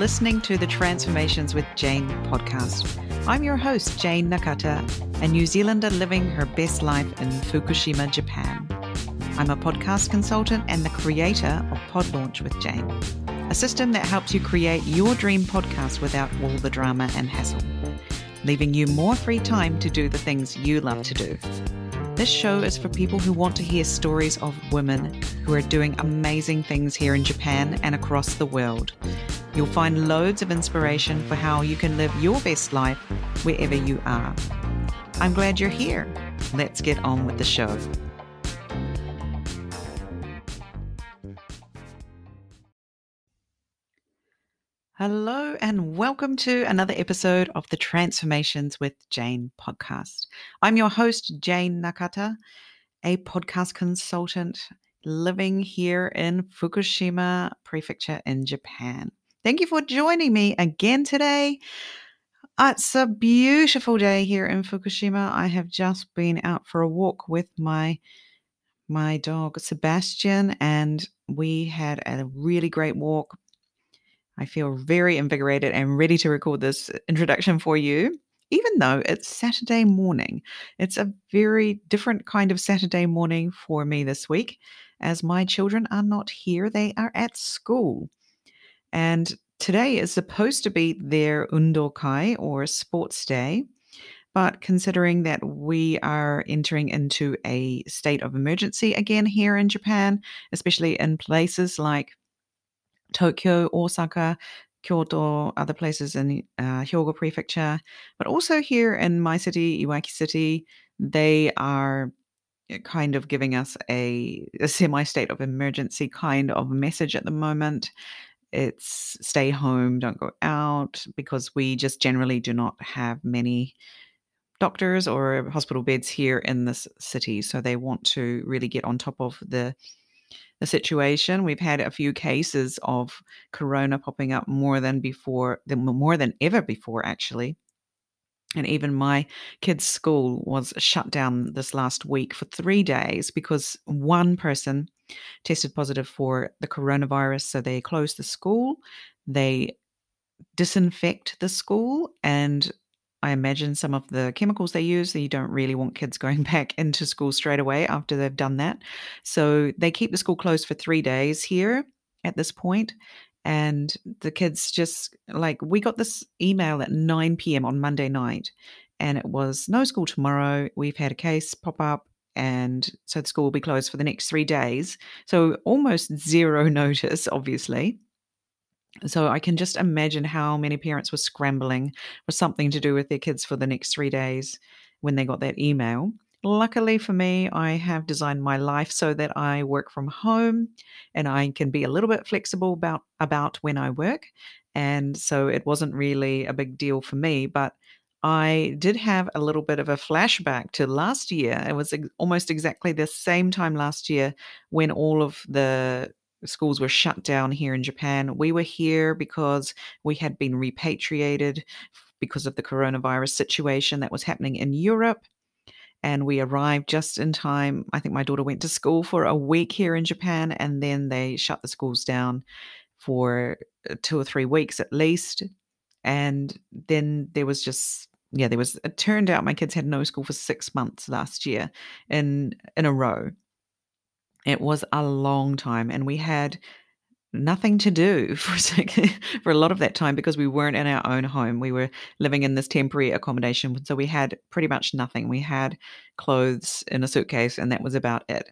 listening to the Transformations with Jane podcast. I'm your host, Jane Nakata, a New Zealander living her best life in Fukushima, Japan. I'm a podcast consultant and the creator of Pod Launch with Jane, a system that helps you create your dream podcast without all the drama and hassle, leaving you more free time to do the things you love to do. This show is for people who want to hear stories of women who are doing amazing things here in Japan and across the world. You'll find loads of inspiration for how you can live your best life wherever you are. I'm glad you're here. Let's get on with the show. Hello, and welcome to another episode of the Transformations with Jane podcast. I'm your host, Jane Nakata, a podcast consultant living here in Fukushima Prefecture in Japan. Thank you for joining me again today. Uh, it's a beautiful day here in Fukushima. I have just been out for a walk with my my dog Sebastian and we had a really great walk I feel very invigorated and ready to record this introduction for you, even though it's Saturday morning. It's a very different kind of Saturday morning for me this week, as my children are not here. They are at school. And today is supposed to be their undokai or sports day. But considering that we are entering into a state of emergency again here in Japan, especially in places like Tokyo, Osaka, Kyoto, other places in uh, Hyogo Prefecture, but also here in my city, Iwaki City, they are eh, kind of giving us a, a semi state of emergency kind of message at the moment. It's stay home, don't go out, because we just generally do not have many doctors or hospital beds here in this city. So they want to really get on top of the the situation. We've had a few cases of corona popping up more than before, more than ever before, actually. And even my kids' school was shut down this last week for three days because one person tested positive for the coronavirus. So they closed the school, they disinfect the school, and I imagine some of the chemicals they use, you don't really want kids going back into school straight away after they've done that. So they keep the school closed for three days here at this point, And the kids just like, we got this email at 9 p.m. on Monday night, and it was no school tomorrow. We've had a case pop up. And so the school will be closed for the next three days. So almost zero notice, obviously. So I can just imagine how many parents were scrambling for something to do with their kids for the next three days when they got that email. Luckily for me, I have designed my life so that I work from home and I can be a little bit flexible about, about when I work. And so it wasn't really a big deal for me, but I did have a little bit of a flashback to last year. It was almost exactly the same time last year when all of the schools were shut down here in Japan. We were here because we had been repatriated because of the coronavirus situation that was happening in Europe. And we arrived just in time. I think my daughter went to school for a week here in Japan, and then they shut the schools down for uh, two or three weeks at least. And then there was just yeah, there was it turned out my kids had no school for six months last year in in a row. It was a long time, and we had nothing to do for a for a lot of that time because we weren't in our own home. We were living in this temporary accommodation, so we had pretty much nothing. We had clothes in a suitcase, and that was about it.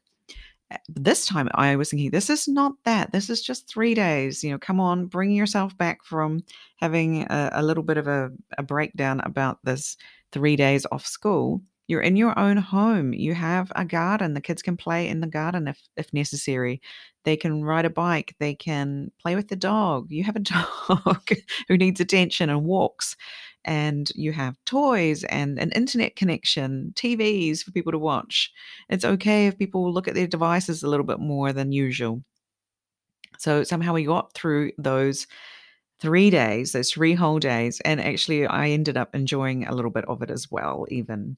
This time, I was thinking, this is not that. This is just three days. You know, come on, bring yourself back from having a, a little bit of a, a breakdown about this three days off school you're in your own home. You have a garden. The kids can play in the garden if, if necessary. They can ride a bike. They can play with the dog. You have a dog who needs attention and walks. And you have toys and an internet connection, TVs for people to watch. It's okay if people look at their devices a little bit more than usual. So somehow we got through those three days, those three whole days. And actually, I ended up enjoying a little bit of it as well, even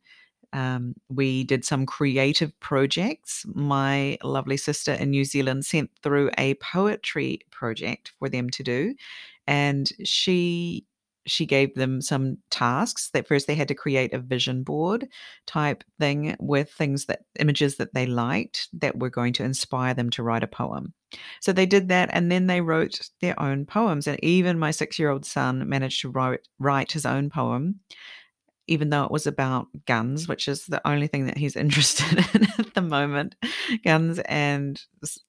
Um, we did some creative projects. My lovely sister in New Zealand sent through a poetry project for them to do, and she she gave them some tasks that first they had to create a vision board type thing with things that images that they liked that were going to inspire them to write a poem. So they did that and then they wrote their own poems and even my 6-year-old son managed to write write his own poem even though it was about guns, which is the only thing that he's interested in at the moment. Guns and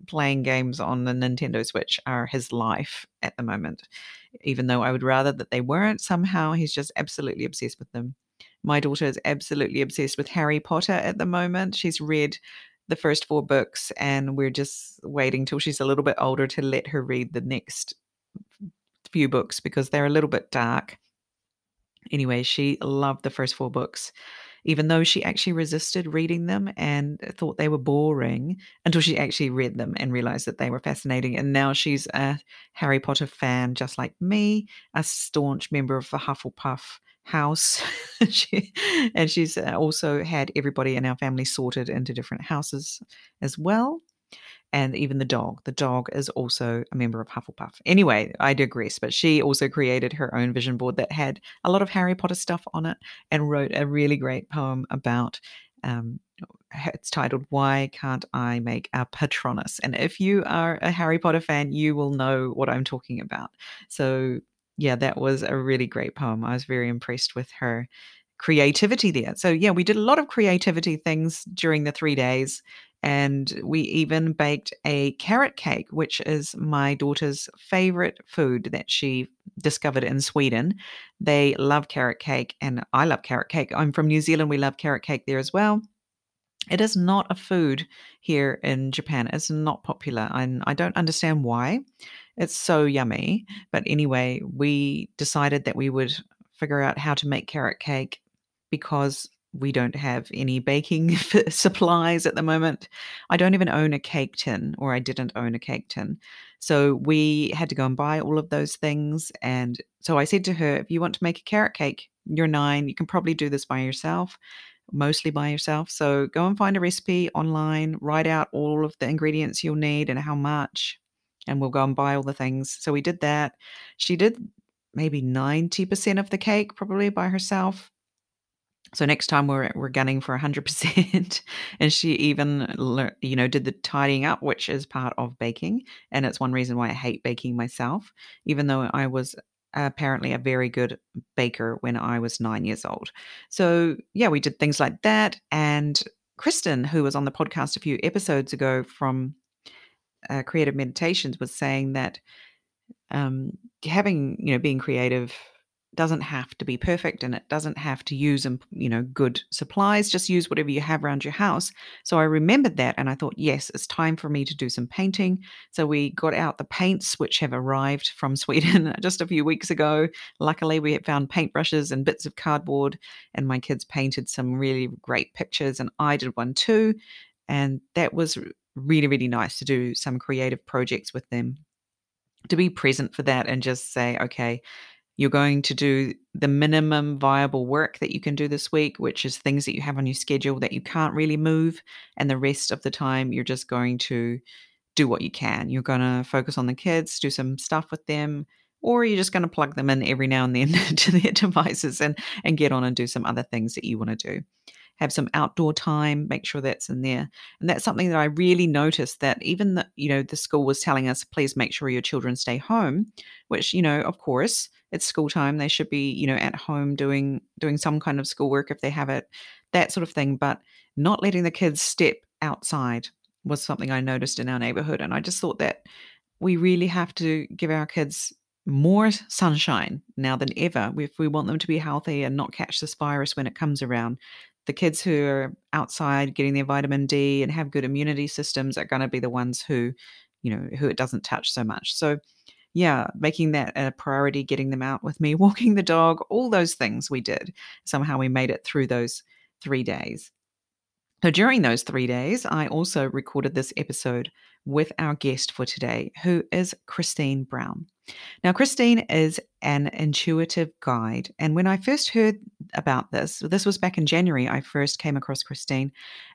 playing games on the Nintendo Switch are his life at the moment. Even though I would rather that they weren't, somehow he's just absolutely obsessed with them. My daughter is absolutely obsessed with Harry Potter at the moment. She's read the first four books, and we're just waiting till she's a little bit older to let her read the next few books because they're a little bit dark Anyway, she loved the first four books, even though she actually resisted reading them and thought they were boring until she actually read them and realized that they were fascinating. And now she's a Harry Potter fan, just like me, a staunch member of the Hufflepuff house. she, and she's uh, also had everybody in our family sorted into different houses as well and even the dog. The dog is also a member of Hufflepuff. Anyway, I digress, but she also created her own vision board that had a lot of Harry Potter stuff on it and wrote a really great poem about. Um, it's titled Why Can't I Make a Patronus? And if you are a Harry Potter fan, you will know what I'm talking about. So, yeah, that was a really great poem. I was very impressed with her creativity there. So, yeah, we did a lot of creativity things during the three days. And we even baked a carrot cake, which is my daughter's favorite food that she discovered in Sweden. They love carrot cake, and I love carrot cake. I'm from New Zealand. We love carrot cake there as well. It is not a food here in Japan. It's not popular. And I don't understand why. It's so yummy. But anyway, we decided that we would figure out how to make carrot cake because we don't have any baking supplies at the moment. I don't even own a cake tin, or I didn't own a cake tin. So we had to go and buy all of those things. And so I said to her, if you want to make a carrot cake, you're nine, you can probably do this by yourself, mostly by yourself. So go and find a recipe online, write out all of the ingredients you'll need and how much, and we'll go and buy all the things. So we did that. She did maybe 90% of the cake probably by herself so next time we're we're gunning for 100% and she even you know did the tidying up which is part of baking and it's one reason why I hate baking myself even though I was apparently a very good baker when I was 9 years old. So yeah, we did things like that and Kristen who was on the podcast a few episodes ago from uh, creative meditations was saying that um, having you know being creative doesn't have to be perfect and it doesn't have to use um, you know good supplies just use whatever you have around your house. So i remembered that and i thought yes it's time for me to do some painting. So we got out the paints which have arrived from sweden just a few weeks ago. Luckily we had found paintbrushes and bits of cardboard and my kids painted some really great pictures and i did one too. And that was really really nice to do some creative projects with them. To be present for that and just say okay you're going to do the minimum viable work that you can do this week, which is things that you have on your schedule that you can't really move. And the rest of the time, you're just going to do what you can. You're going to focus on the kids, do some stuff with them, or you're just going to plug them in every now and then to their devices and, and get on and do some other things that you want to do have some outdoor time, make sure that's in there. And that's something that I really noticed that even the, you know, the school was telling us, please make sure your children stay home, which, you know, of course, it's school time. They should be, you know, at home doing doing some kind of schoolwork if they have it, that sort of thing. But not letting the kids step outside was something I noticed in our neighborhood. And I just thought that we really have to give our kids more sunshine now than ever if we want them to be healthy and not catch this virus when it comes around the kids who are outside getting their vitamin D and have good immunity systems are going to be the ones who, you know, who it doesn't touch so much. So, yeah, making that a priority, getting them out with me, walking the dog, all those things we did. Somehow we made it through those three days. So, during those three days, I also recorded this episode with our guest for today, who is Christine Brown. Now, Christine is an intuitive guide. And when I first heard about this, this was back in January, I first came across Christine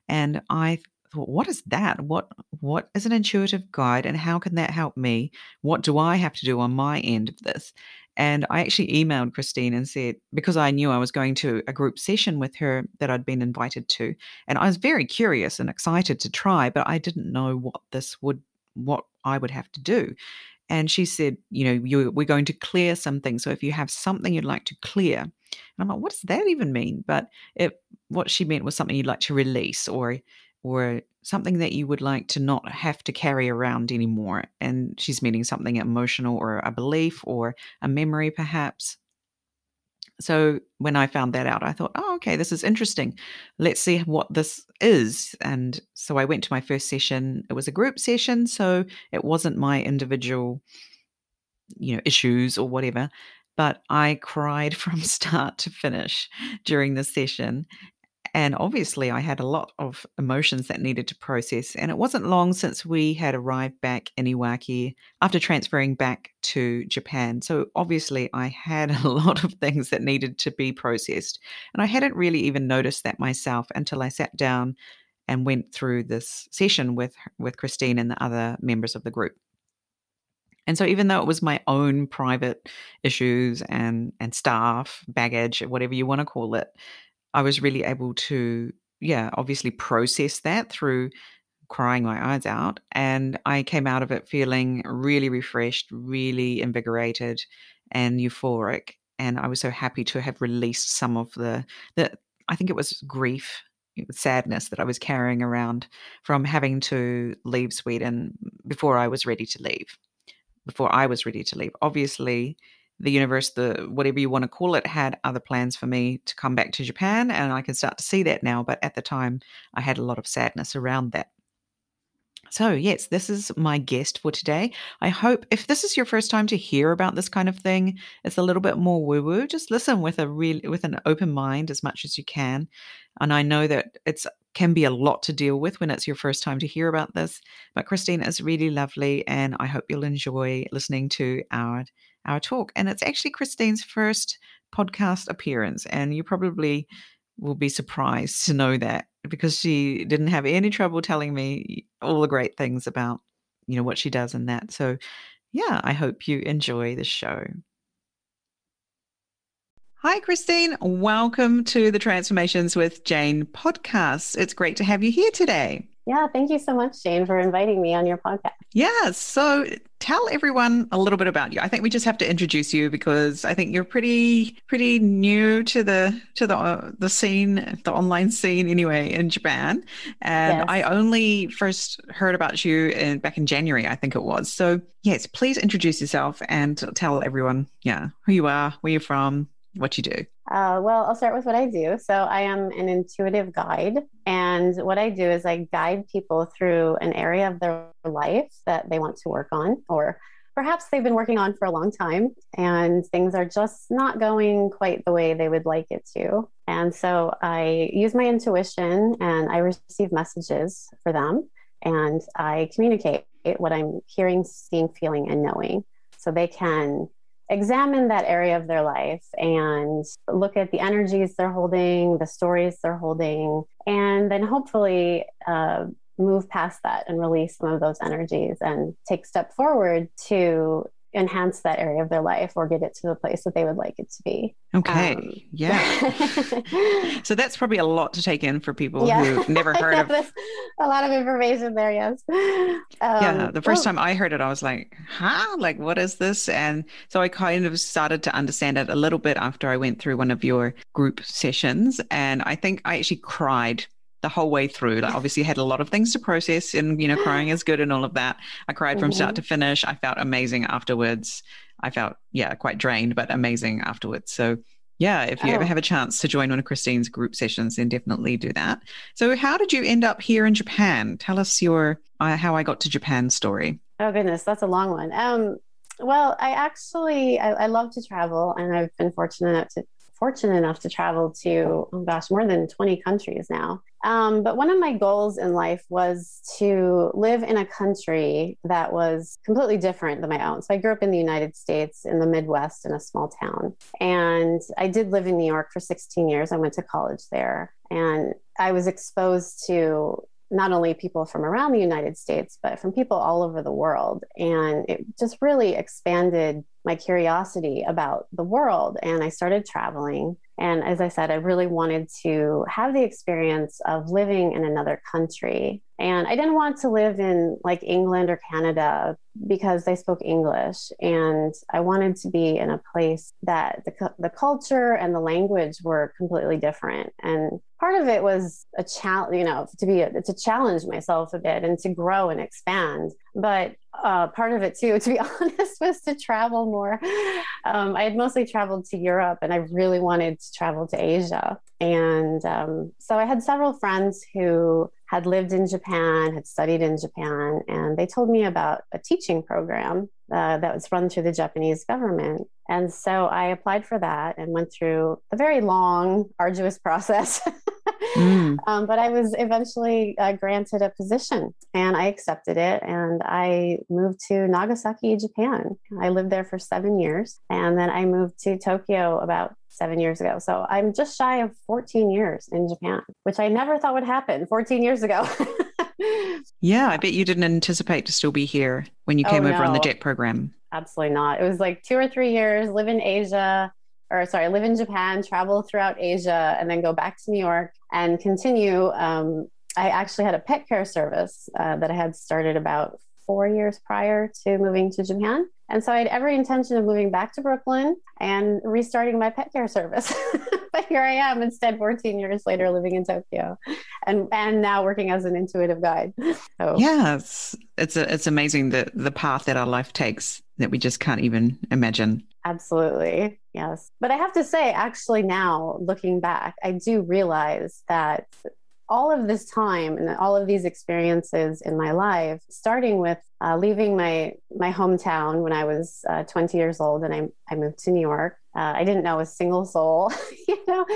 and I thought, what is that? What what is an intuitive guide and how can that help me? What do I have to do on my end of this? And I actually emailed Christine and said, because I knew I was going to a group session with her that I'd been invited to. And I was very curious and excited to try, but I didn't know what this would, what I would have to do. And she said, you know, you, we're going to clear something. So if you have something you'd like to clear, and I'm like, what does that even mean? But it, what she meant was something you'd like to release or or something that you would like to not have to carry around anymore. And she's meaning something emotional or a belief or a memory, perhaps. So when I found that out, I thought, oh, okay, this is interesting. Let's see what this is. And so I went to my first session. It was a group session, so it wasn't my individual, you know, issues or whatever. But I cried from start to finish during the session. And obviously, I had a lot of emotions that needed to process. And it wasn't long since we had arrived back in Iwaki after transferring back to Japan. So obviously, I had a lot of things that needed to be processed. And I hadn't really even noticed that myself until I sat down and went through this session with, with Christine and the other members of the group. And so even though it was my own private issues and and staff baggage, whatever you want to call it, I was really able to, yeah, obviously process that through crying my eyes out. And I came out of it feeling really refreshed, really invigorated, and euphoric. And I was so happy to have released some of the, the I think it was grief, sadness that I was carrying around from having to leave Sweden before I was ready to leave. Before I was ready to leave. Obviously, the universe, the whatever you want to call it, had other plans for me to come back to Japan, and I can start to see that now. But at the time, I had a lot of sadness around that. So, yes, this is my guest for today. I hope if this is your first time to hear about this kind of thing, it's a little bit more woo woo. Just listen with a real with an open mind as much as you can. And I know that it's can be a lot to deal with when it's your first time to hear about this. But Christine is really lovely, and I hope you'll enjoy listening to our our talk. And it's actually Christine's first podcast appearance. And you probably will be surprised to know that because she didn't have any trouble telling me all the great things about, you know, what she does and that. So, yeah, I hope you enjoy the show. Hi, Christine. Welcome to the Transformations with Jane podcast. It's great to have you here today. Yeah, thank you so much, Jane, for inviting me on your podcast. Yeah, so tell everyone a little bit about you. I think we just have to introduce you because I think you're pretty pretty new to the to the uh, the scene, the online scene anyway in Japan. And yes. I only first heard about you in back in January, I think it was. So, yes, please introduce yourself and tell everyone, yeah, who you are, where you're from, what you do? Uh, well, I'll start with what I do. So, I am an intuitive guide. And what I do is I guide people through an area of their life that they want to work on, or perhaps they've been working on for a long time and things are just not going quite the way they would like it to. And so, I use my intuition and I receive messages for them and I communicate what I'm hearing, seeing, feeling, and knowing so they can examine that area of their life and look at the energies they're holding, the stories they're holding, and then hopefully uh, move past that and release some of those energies and take step forward to enhance that area of their life or get it to the place that they would like it to be. Okay. Um, yeah. so that's probably a lot to take in for people yeah. who've never heard of this. a lot of information there, yes. Um, yeah. The first well, time I heard it, I was like, huh? Like, what is this? And so I kind of started to understand it a little bit after I went through one of your group sessions. And I think I actually cried the whole way through. Like obviously had a lot of things to process and you know crying is good and all of that. I cried from mm-hmm. start to finish. I felt amazing afterwards. I felt yeah, quite drained but amazing afterwards. So yeah, if you oh. ever have a chance to join one of Christine's group sessions, then definitely do that. So, how did you end up here in Japan? Tell us your uh, how I got to Japan story. Oh goodness, that's a long one. Um, well, I actually I, I love to travel, and I've been fortunate enough to fortunate enough to travel to, oh gosh, more than 20 countries now. Um, but one of my goals in life was to live in a country that was completely different than my own. So I grew up in the United States in the Midwest in a small town. And I did live in New York for 16 years. I went to college there. And I was exposed to not only people from around the United States, but from people all over the world. And it just really expanded my curiosity about the world. And I started traveling. And as I said, I really wanted to have the experience of living in another country. And I didn't want to live in like England or Canada because they spoke English. And I wanted to be in a place that the, the culture and the language were completely different. And part of it was a challenge, you know, to be, a, to challenge myself a bit and to grow and expand. But uh, part of it too, to be honest, was to travel more. Um, I had mostly traveled to Europe and I really wanted to travel to Asia. And um, so I had several friends who had lived in Japan, had studied in Japan, and they told me about a teaching program uh, that was run through the Japanese government. And so I applied for that and went through a very long, arduous process. mm. um, but I was eventually uh, granted a position and I accepted it and I moved to Nagasaki, Japan. I lived there for seven years and then I moved to Tokyo about seven years ago. So I'm just shy of 14 years in Japan, which I never thought would happen 14 years ago. yeah, I bet you didn't anticipate to still be here when you oh, came oh, over no. on the JET program. Absolutely not. It was like two or three years, live in Asia, or sorry, live in Japan, travel throughout Asia, and then go back to New York and continue. Um, I actually had a pet care service uh, that I had started about four years prior to moving to Japan. And so I had every intention of moving back to Brooklyn and restarting my pet care service. but here I am instead 14 years later living in Tokyo and and now working as an intuitive guide. So yeah, it's it's, a, it's amazing the the path that our life takes that we just can't even imagine. Absolutely. Yes. But I have to say actually now looking back, I do realize that all of this time and all of these experiences in my life, starting with uh, leaving my my hometown when I was uh, 20 years old, and I, I moved to New York. Uh, I didn't know a single soul, you know,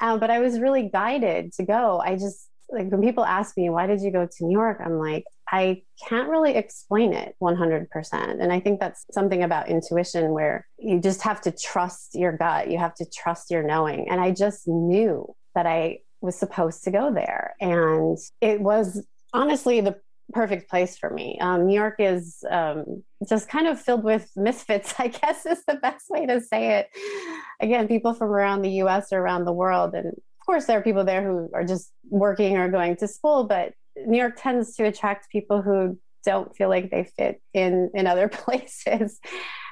uh, but I was really guided to go. I just like when people ask me why did you go to New York, I'm like I can't really explain it 100%. And I think that's something about intuition where you just have to trust your gut, you have to trust your knowing. And I just knew that I was supposed to go there. And it was honestly the perfect place for me. Um, New York is um, just kind of filled with misfits, I guess is the best way to say it. Again, people from around the US or around the world. And of course, there are people there who are just working or going to school, but New York tends to attract people who don't feel like they fit in in other places.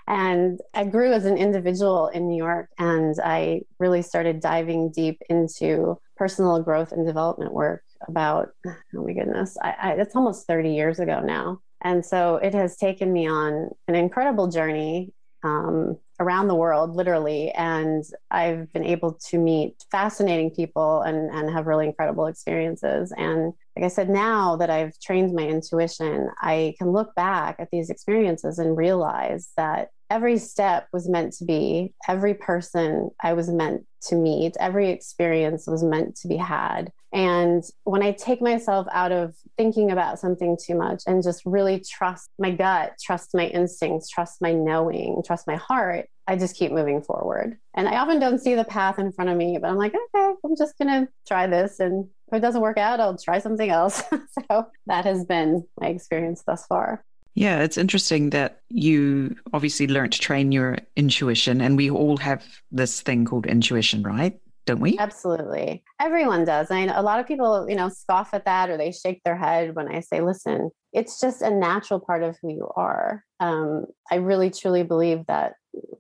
And I grew as an individual in New York and I really started diving deep into personal growth and development work about, oh my goodness, I, I, it's almost 30 years ago now. And so it has taken me on an incredible journey um, around the world, literally. And I've been able to meet fascinating people and, and have really incredible experiences. And like I said, now that I've trained my intuition, I can look back at these experiences and realize that every step was meant to be, every person I was meant to meet, every experience was meant to be had. And when I take myself out of thinking about something too much and just really trust my gut, trust my instincts, trust my knowing, trust my heart, I just keep moving forward. And I often don't see the path in front of me, but I'm like, okay, I'm just going to try this. And if it doesn't work out, I'll try something else. so that has been my experience thus far. Yeah, it's interesting that you obviously learned to train your intuition, and we all have this thing called intuition, right? Don't we? Absolutely. Everyone does. I know a lot of people, you know, scoff at that or they shake their head when I say, listen, it's just a natural part of who you are. Um, I really truly believe that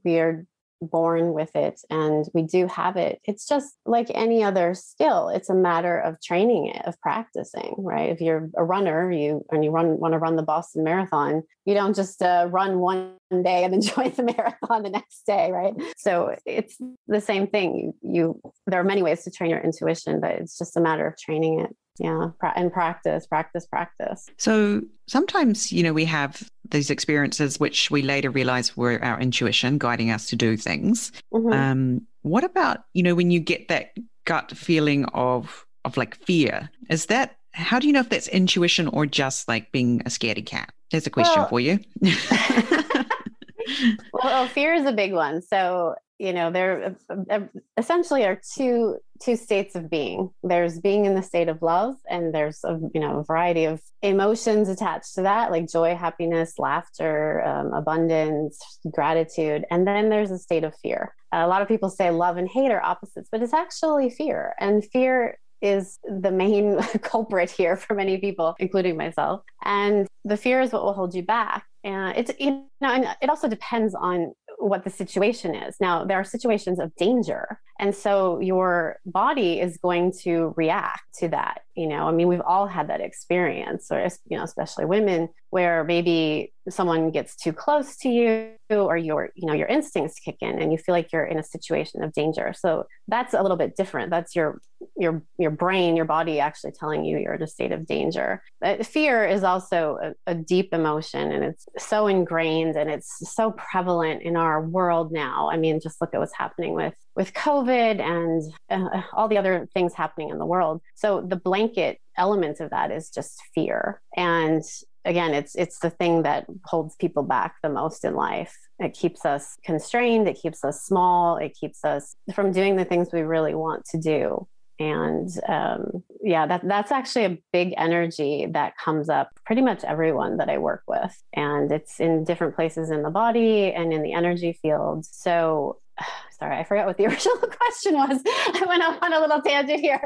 we are born with it and we do have it. It's just like any other skill. It's a matter of training it, of practicing, right? If you're a runner, you and you run want to run the Boston Marathon, you don't just uh, run one day and then join the marathon the next day, right? So it's the same thing. You, you there are many ways to train your intuition, but it's just a matter of training it yeah and practice practice practice so sometimes you know we have these experiences, which we later realize were our intuition guiding us to do things. Mm-hmm. Um, what about, you know, when you get that gut feeling of of like fear, is that how do you know if that's intuition or just like being a scaredy cat? There's a question well, for you. well, fear is a big one. So you know there uh, uh, essentially are two two states of being there's being in the state of love and there's a you know a variety of emotions attached to that like joy happiness laughter um, abundance gratitude and then there's a state of fear a lot of people say love and hate are opposites but it's actually fear and fear is the main culprit here for many people, including myself. And the fear is what will hold you back. And it's, you know, and it also depends on what the situation is. Now, there are situations of danger. And so your body is going to react to that. You know, I mean, we've all had that experience, or, you know, especially women, where maybe someone gets too close to you or your, you know, your instincts kick in and you feel like you're in a situation of danger. So that's a little bit different. That's your, your, your brain, your body actually telling you you're in a state of danger. But fear is also a, a deep emotion and it's so ingrained and it's so prevalent in our world now. I mean, just look at what's happening with with COVID and uh, all the other things happening in the world. So the blanket element of that is just fear. And again, it's it's the thing that holds people back the most in life. It keeps us constrained, it keeps us small, it keeps us from doing the things we really want to do. And um, yeah, that that's actually a big energy that comes up pretty much everyone that I work with, and it's in different places in the body and in the energy field. So sorry, I forgot what the original question was. I went off on a little tangent here.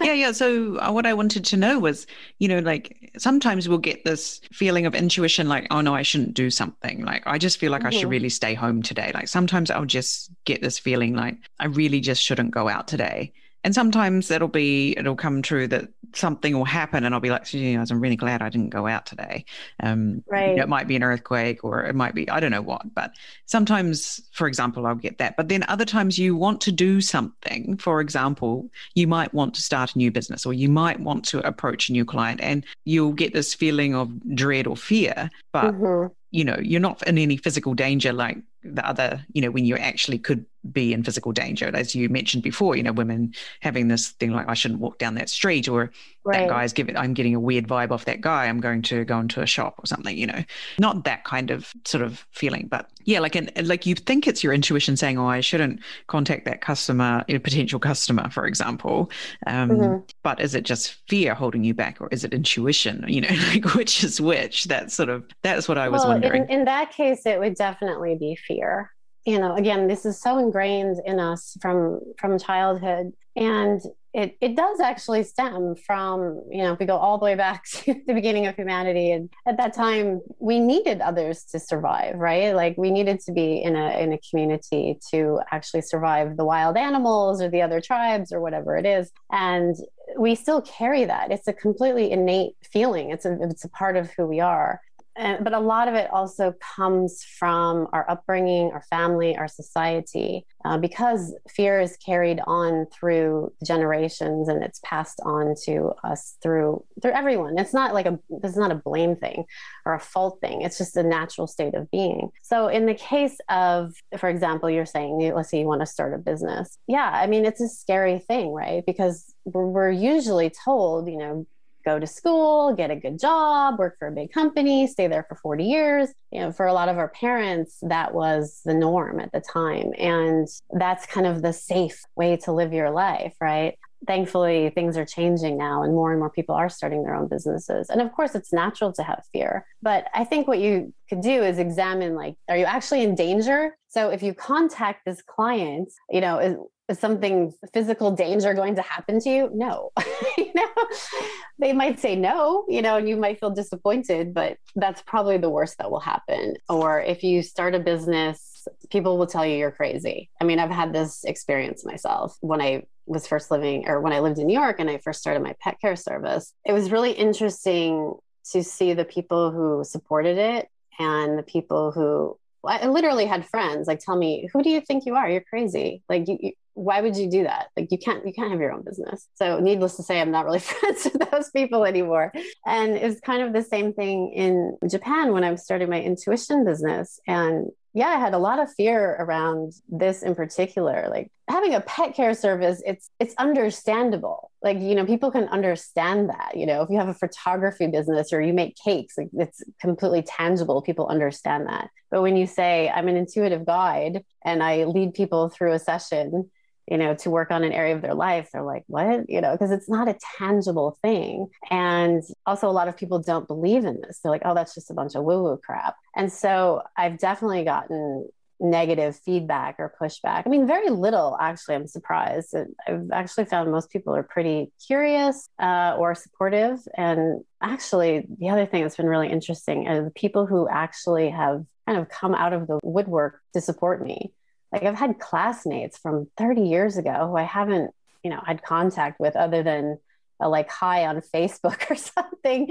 yeah, yeah. So uh, what I wanted to know was, you know, like sometimes we'll get this feeling of intuition, like, oh no, I shouldn't do something. Like I just feel like mm-hmm. I should mm-hmm. really stay home today. Like sometimes I'll just get this feeling like I really just shouldn't go out today. And sometimes it'll be, it'll come true that something will happen and I'll be like, you know, I'm really glad I didn't go out today. Um, right. You know, it might be an earthquake or it might be, I don't know what, but sometimes, for example, I'll get that. But then other times you want to do something. For example, you might want to start a new business or you might want to approach a new client and you'll get this feeling of dread or fear, but mm-hmm you know you're not in any physical danger like the other you know when you actually could be in physical danger. As you mentioned before you know women having this thing like i shouldn't walk down that street or right. that guy's giving i'm getting a weird vibe off that guy. I'm going to go into a shop or something you know. Not that kind of sort of feeling. But yeah like and like you think it's your intuition saying oh i shouldn't contact that customer a potential customer for example. Um, mm-hmm. but is it just fear holding you back or is it intuition you know like which is which? That's sort of that's what i was well, wondering. in, in that case it would definitely be fear you know again this is so ingrained in us from from childhood. And it, it does actually stem from you know if we go all the way back to the beginning of humanity and at that time we needed others to survive right? Like we needed to be in a in a community to actually survive the wild animals or the other tribes or whatever it is. And we still carry that. It's a completely innate feeling. It's a it's a part of who we are and, but a lot of it also comes from our upbringing, our family, our society, uh, because fear is carried on through generations and it's passed on to us through through everyone. It's not like a this is not a blame thing or a fault thing. It's just a natural state of being. So in the case of, for example, you're saying, let's say you want to start a business. Yeah, I mean it's a scary thing, right? Because we're, we're usually told, you know, go to school, get a good job, work for a big company, stay there for 40 years. You know, for a lot of our parents, that was the norm at the time. And that's kind of the safe way to live your life, right? Thankfully, things are changing now, and more and more people are starting their own businesses. And of course, it's natural to have fear. But I think what you could do is examine like, are you actually in danger? So if you contact this client, you know, is something physical danger going to happen to you? No. you know, they might say no, you know, and you might feel disappointed, but that's probably the worst that will happen. Or if you start a business, people will tell you you're crazy. I mean, I've had this experience myself when I was first living or when I lived in New York and I first started my pet care service. It was really interesting to see the people who supported it and the people who I literally had friends like tell me, "Who do you think you are? You're crazy. Like you, why would you do that? Like you can't you can't have your own business. So needless to say, I'm not really friends with those people anymore. And it was kind of the same thing in Japan when I was starting my intuition business. And yeah, I had a lot of fear around this in particular. Like having a pet care service, it's it's understandable. Like, you know, people can understand that. You know, if you have a photography business or you make cakes, like it's completely tangible. People understand that. But when you say, I'm an intuitive guide and I lead people through a session you know, to work on an area of their life, they're like, what? You know, because it's not a tangible thing. And also, a lot of people don't believe in this. They're like, oh, that's just a bunch of woo woo crap. And so I've definitely gotten negative feedback or pushback. I mean, very little, actually. I'm surprised. I've actually found most people are pretty curious uh, or supportive. And actually, the other thing that's been really interesting is the people who actually have kind of come out of the woodwork to support me like I've had classmates from 30 years ago who I haven't, you know, had contact with other than a like hi on Facebook or something.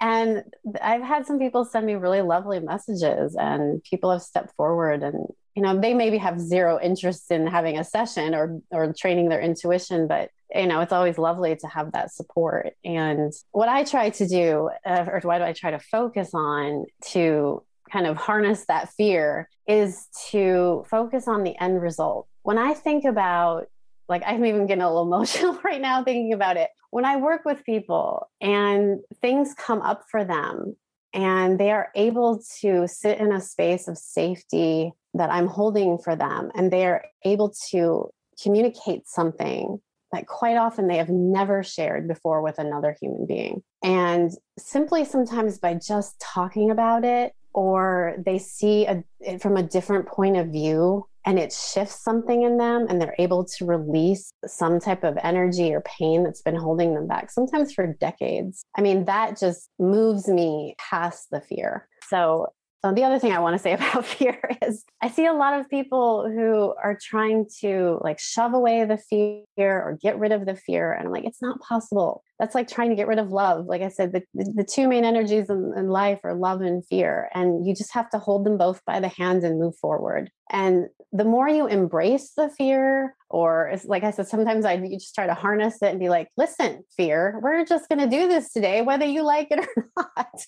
And I've had some people send me really lovely messages and people have stepped forward and you know, they maybe have zero interest in having a session or or training their intuition, but you know, it's always lovely to have that support. And what I try to do, uh, or what do I try to focus on to kind of harness that fear is to focus on the end result. When I think about, like, I'm even getting a little emotional right now thinking about it. When I work with people and things come up for them and they are able to sit in a space of safety that I'm holding for them, and they are able to communicate something that quite often they have never shared before with another human being. And simply sometimes by just talking about it or they see a, it from a different point of view and it shifts something in them and they're able to release some type of energy or pain that's been holding them back sometimes for decades i mean that just moves me past the fear so so the other thing I want to say about fear is I see a lot of people who are trying to like shove away the fear or get rid of the fear. And I'm like, it's not possible. That's like trying to get rid of love. Like I said, the, the, two main energies in, in life are love and fear. And you just have to hold them both by the hands and move forward. And the more you embrace the fear, or like I said, sometimes I you just try to harness it and be like, listen, fear, we're just going to do this today, whether you like it or not,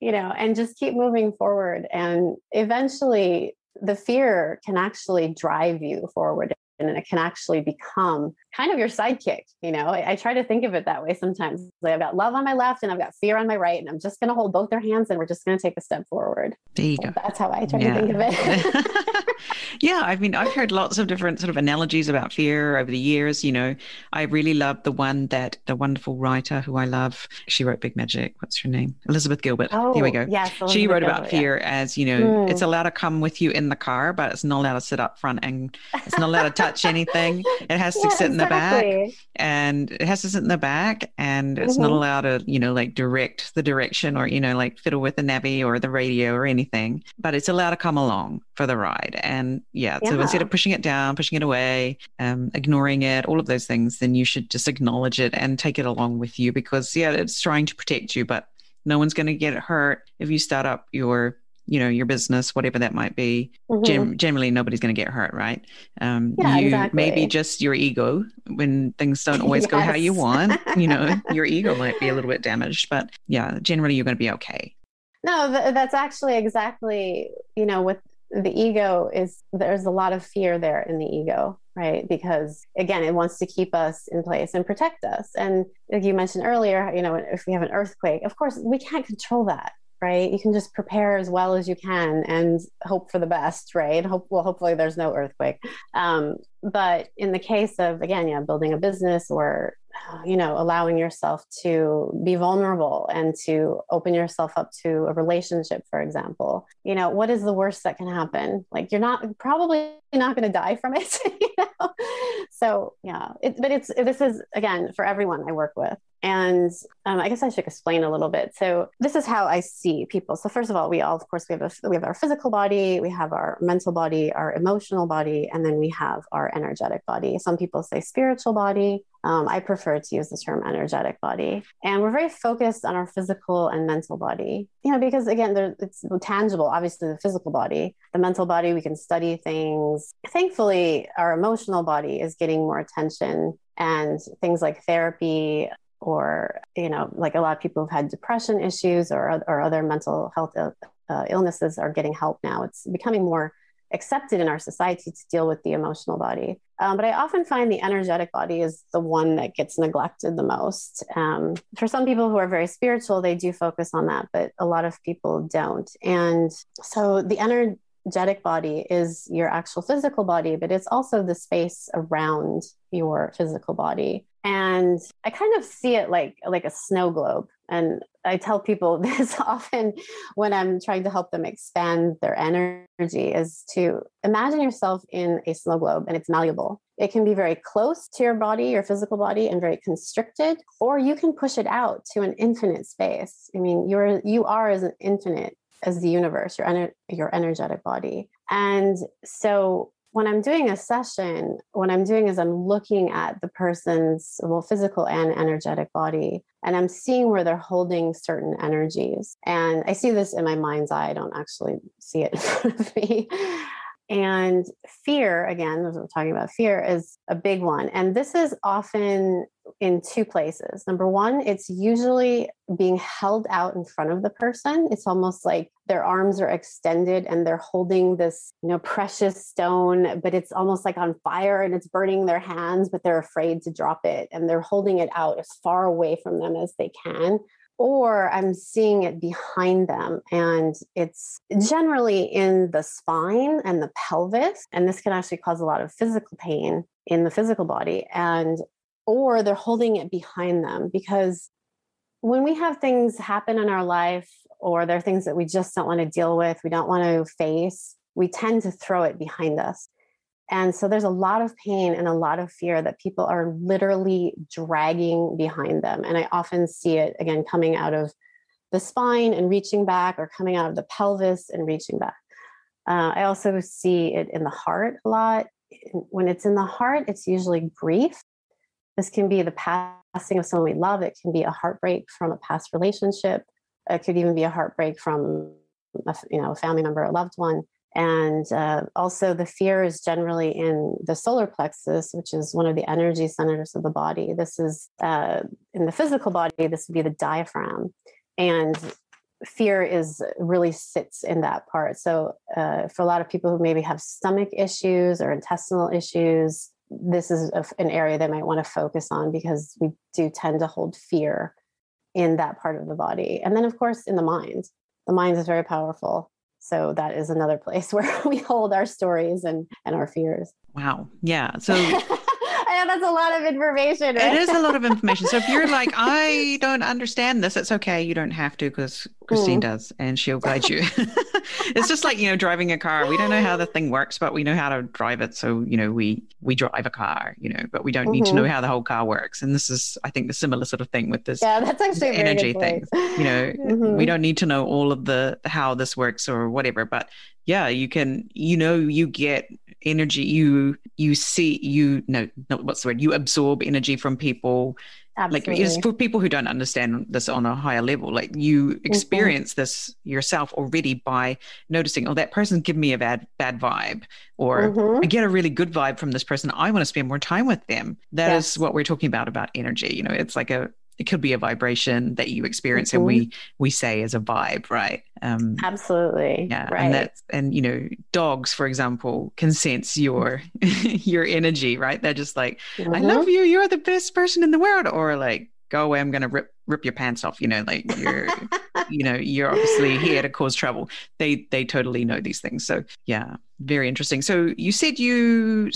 you know, and just keep moving forward. And eventually, the fear can actually drive you forward and it can actually become kind of your sidekick. You know, I, I, try to think of it that way sometimes. Like I've got love on my left and I've got fear on my right, and I'm just going to hold both their hands and we're just going to take a step forward. There you so go. That's how I try yeah. to think of it. yeah, I mean, I've heard lots of different sort of analogies about fear over the years. You know, I really love the one that the wonderful writer who I love, she wrote Big Magic. What's her name? Elizabeth Gilbert. Oh, Here we go. Yes, Elizabeth she wrote Gilbert, about fear yeah. as, you know, mm. it's allowed to come with you in the car, but it's not allowed to sit up front and it's not allowed to touch anything. It has to sit in the back and it has to sit in the back and it's mm-hmm. not allowed to, you know, like direct the direction or, you know, like fiddle with the navy or the radio or anything, but it's allowed to come along for the ride. And yeah, yeah. so instead of pushing it down, pushing it away, um, ignoring it, all of those things, then you should just acknowledge it and take it along with you because, yeah, it's trying to protect you, but no one's going to get hurt if you start up your you know your business whatever that might be mm-hmm. Gen- generally nobody's going to get hurt right um yeah, you exactly. maybe just your ego when things don't always yes. go how you want you know your ego might be a little bit damaged but yeah generally you're going to be okay no th- that's actually exactly you know with the ego is there's a lot of fear there in the ego right because again it wants to keep us in place and protect us and like you mentioned earlier you know if we have an earthquake of course we can't control that right? You can just prepare as well as you can and hope for the best, right? Hope well, hopefully there's no earthquake. Um, but in the case of again, yeah, building a business or you know allowing yourself to be vulnerable and to open yourself up to a relationship for example you know what is the worst that can happen like you're not probably not going to die from it you know so yeah it, but it's this is again for everyone i work with and um, I guess I should explain a little bit. So this is how I see people. So first of all, we all, of course, we have a, we have our physical body, we have our mental body, our emotional body, and then we have our energetic body. Some people say spiritual body. Um, I prefer to use the term energetic body. And we're very focused on our physical and mental body, you know, because again, there, it's tangible, obviously, the physical body, the mental body, we can study things. Thankfully, our emotional body is getting more attention and things like therapy or you know like a lot of people who've had depression issues or, or other mental health uh, illnesses are getting help now it's becoming more accepted in our society to deal with the emotional body. Um, but I often find the energetic body is the one that gets neglected the most. Um, for some people who are very spiritual, they do focus on that, but a lot of people don't. And so the energetic body is your actual physical body, but it's also the space around your physical body. And I kind of see it like like a snow globe. And I tell people this often when I'm trying to help them expand their energy is to imagine yourself in a snow globe and it's malleable. It can be very close to your body, your physical body, and very constricted, or you can push it out to an infinite space. I mean, you're you are as an infinite as the universe, your ener- your energetic body. And so when I'm doing a session, what I'm doing is I'm looking at the person's well physical and energetic body and I'm seeing where they're holding certain energies. And I see this in my mind's eye. I don't actually see it in front of me. And fear, again, as we're talking about fear, is a big one. And this is often in two places. Number one, it's usually being held out in front of the person. It's almost like their arms are extended and they're holding this, you know, precious stone, but it's almost like on fire and it's burning their hands, but they're afraid to drop it. And they're holding it out as far away from them as they can or I'm seeing it behind them. And it's generally in the spine and the pelvis. And this can actually cause a lot of physical pain in the physical body. And or they're holding it behind them because when we have things happen in our life or there are things that we just don't want to deal with, we don't want to face, we tend to throw it behind us. And so there's a lot of pain and a lot of fear that people are literally dragging behind them. And I often see it again coming out of the spine and reaching back, or coming out of the pelvis and reaching back. Uh, I also see it in the heart a lot. When it's in the heart, it's usually grief. This can be the passing of someone we love, it can be a heartbreak from a past relationship, it could even be a heartbreak from a, you know, a family member, a loved one. And uh, also, the fear is generally in the solar plexus, which is one of the energy centers of the body. This is uh, in the physical body, this would be the diaphragm. And fear is really sits in that part. So, uh, for a lot of people who maybe have stomach issues or intestinal issues, this is a, an area they might want to focus on because we do tend to hold fear in that part of the body. And then, of course, in the mind, the mind is very powerful so that is another place where we hold our stories and and our fears. Wow. Yeah. So that's a lot of information. Right? It is a lot of information. So if you're like, I don't understand this, it's okay. You don't have to because Christine mm. does and she'll guide you. it's just like, you know, driving a car. We don't know how the thing works, but we know how to drive it. So, you know, we we drive a car, you know, but we don't mm-hmm. need to know mm-hmm. how the whole car works. And this is, I think, the similar sort of thing with this yeah, that's actually energy thing. You know, mm-hmm. we don't need to know all of the how this works or whatever, but yeah, you can, you know, you get energy you you see you no not what's the word you absorb energy from people Absolutely. like it's for people who don't understand this on a higher level like you mm-hmm. experience mm-hmm. this yourself already by noticing oh that person give me a bad bad vibe or mm-hmm. i get a really good vibe from this person i want to spend more time with them That yes. is what we're talking about about energy you know it's like a it could be a vibration that you experience mm-hmm. and we we say as a vibe right? Um absolutely. yeah right. and that's and you know dogs for example can sense your your energy right? They're just like mm-hmm. i love you. You're the best person in the world. Or like go away. I'm gonna rip rip your pants off. You know like you're you know you're obviously here to cause trouble. They they totally know these things. So yeah very interesting. So you said you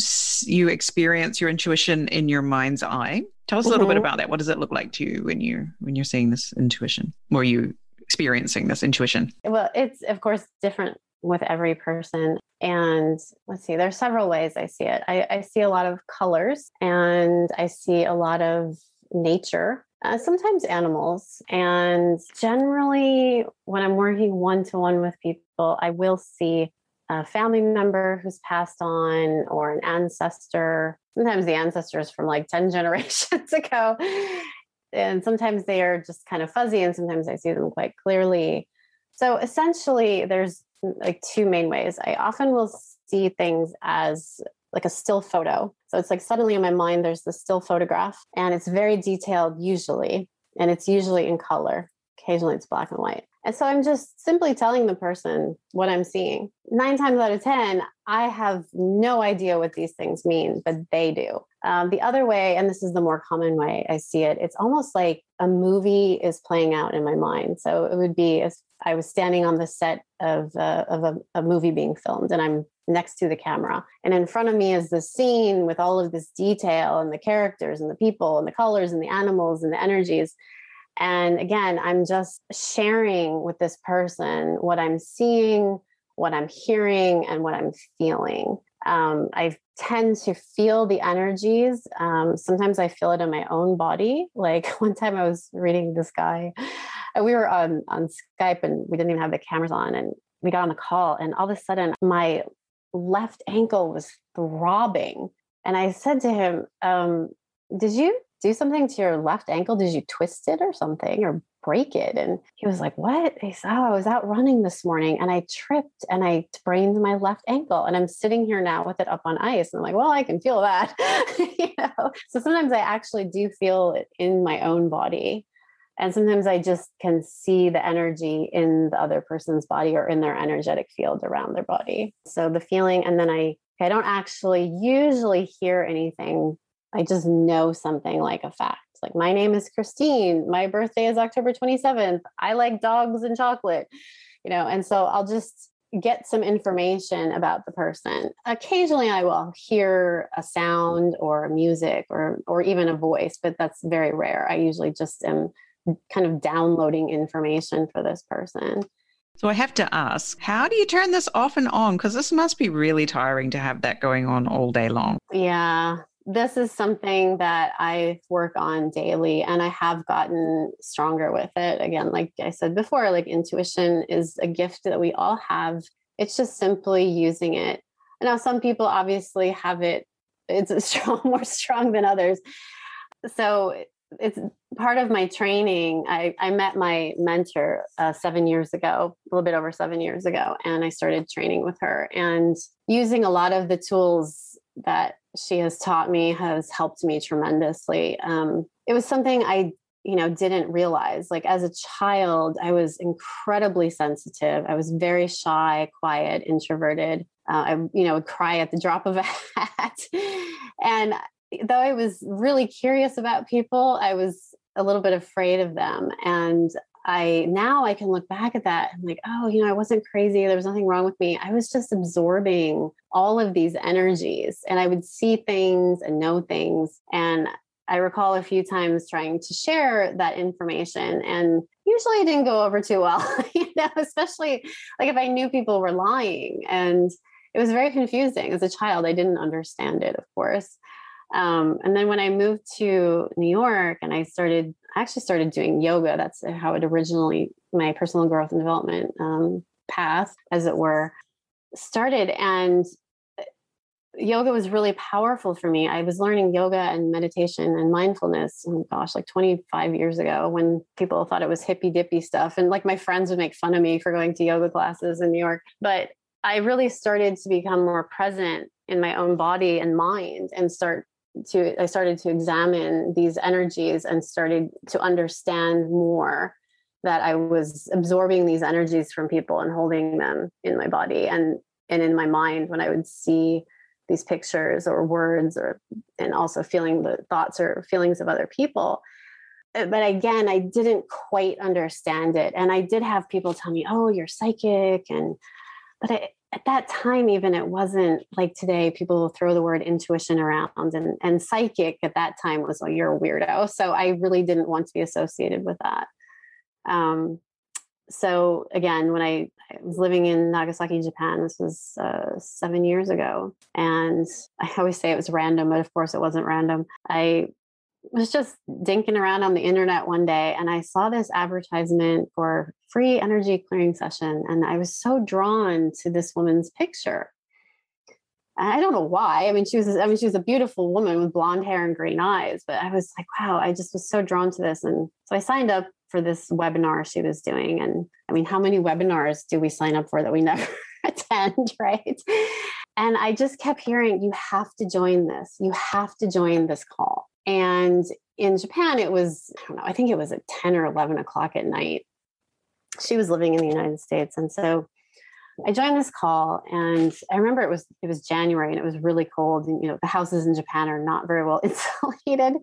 you experience your intuition in your mind's eye tell us a little mm-hmm. bit about that what does it look like to you when you when you're seeing this intuition or you experiencing this intuition well it's of course different with every person and let's see there's several ways i see it I, I see a lot of colors and i see a lot of nature uh, sometimes animals. And generally, when I'm working one to one with people, I will see a family member who's passed on or an ancestor. Sometimes the ancestors from like 10 generations ago. And sometimes they are just kind of fuzzy, and sometimes I see them quite clearly. So essentially, there's mm, like two main ways. I often will see things as like a still photo. So it's like suddenly in my mind, there's this still photograph, and it's very detailed usually, and it's usually in color. Occasionally, it's black and white. And so I'm just simply telling the person what I'm seeing. Nine times out of 10, I have no idea what these things mean, but they do. Um, the other way, and this is the more common way I see it, it's almost like a movie is playing out in my mind. So it would be if I was standing on the set of, uh, of a, a movie being filmed and I'm next to the camera. And in front of me is the scene with all of this detail and the characters and the people and the colors and the animals and the energies. And again, I'm just sharing with this person what I'm seeing, what I'm hearing, and what I'm feeling. Um, I tend to feel the energies. Um, sometimes I feel it in my own body. Like one time I was reading this guy, and we were on, on Skype and we didn't even have the cameras on, and we got on the call, and all of a sudden my left ankle was throbbing. And I said to him, um, Did you do something to your left ankle? Did you twist it or something or break it? And he was like, What? He said, Oh, I was out running this morning and I tripped and I sprained my left ankle. And I'm sitting here now with it up on ice. And I'm like, Well, I can feel that. you know? So sometimes I actually do feel it in my own body. And sometimes I just can see the energy in the other person's body or in their energetic field around their body. So the feeling, and then I I don't actually usually hear anything I just know something like a fact. Like, my name is Christine. My birthday is October 27th. I like dogs and chocolate, you know, and so I'll just get some information about the person. Occasionally I will hear a sound or music or or even a voice, but that's very rare. I usually just am kind of downloading information for this person. So I have to ask, how do you turn this off and on? Because this must be really tiring to have that going on all day long. Yeah, this is something that I work on daily and I have gotten stronger with it. Again, like I said before, like intuition is a gift that we all have. It's just simply using it. Now, some people obviously have it, it's strong, more strong than others. So it's part of my training. I, I met my mentor uh, seven years ago, a little bit over seven years ago, and I started training with her. And using a lot of the tools that she has taught me has helped me tremendously. Um, it was something I, you know, didn't realize. Like as a child, I was incredibly sensitive. I was very shy, quiet, introverted. Uh, I, you know, would cry at the drop of a hat. and though I was really curious about people, I was a little bit afraid of them. And I now I can look back at that and like, oh, you know, I wasn't crazy. There was nothing wrong with me. I was just absorbing all of these energies and I would see things and know things. And I recall a few times trying to share that information and usually it didn't go over too well, you know, especially like if I knew people were lying. And it was very confusing as a child. I didn't understand it, of course. Um, and then when I moved to New York and I started, I actually started doing yoga. That's how it originally, my personal growth and development um, path, as it were, started. And uh, yoga was really powerful for me. I was learning yoga and meditation and mindfulness, oh gosh, like 25 years ago when people thought it was hippy dippy stuff. And like my friends would make fun of me for going to yoga classes in New York. But I really started to become more present in my own body and mind and start to i started to examine these energies and started to understand more that i was absorbing these energies from people and holding them in my body and and in my mind when i would see these pictures or words or and also feeling the thoughts or feelings of other people. Uh, but again i didn't quite understand it. And i did have people tell me oh you're psychic and but I, at that time even it wasn't like today people throw the word intuition around and and psychic at that time was like you're a weirdo. So i really didn't want to be associated with that. Um, so again when I, I, was living in nagasaki japan this was uh, seven years ago and i always say it was random but of course it wasn't random. I was just dinking around on the internet one day and I saw this advertisement for free energy clearing session. And I was so drawn to this woman's picture. I don't know why. I mean, she was, I mean, she was a beautiful woman with blonde hair and green eyes, but I was like, wow, I just was so drawn to this. And so I signed up for this webinar she was doing. And I mean, how many webinars do we sign up for that we never attend, right? And I just kept hearing, you have to join this. You have to join this call. And in Japan, it was, I don't know, I think it was at 10 or 11 o'clock at night. She was living in the United States. And so I joined this call and I remember it was it was January and it was really cold and you know the houses in Japan are not very well insulated.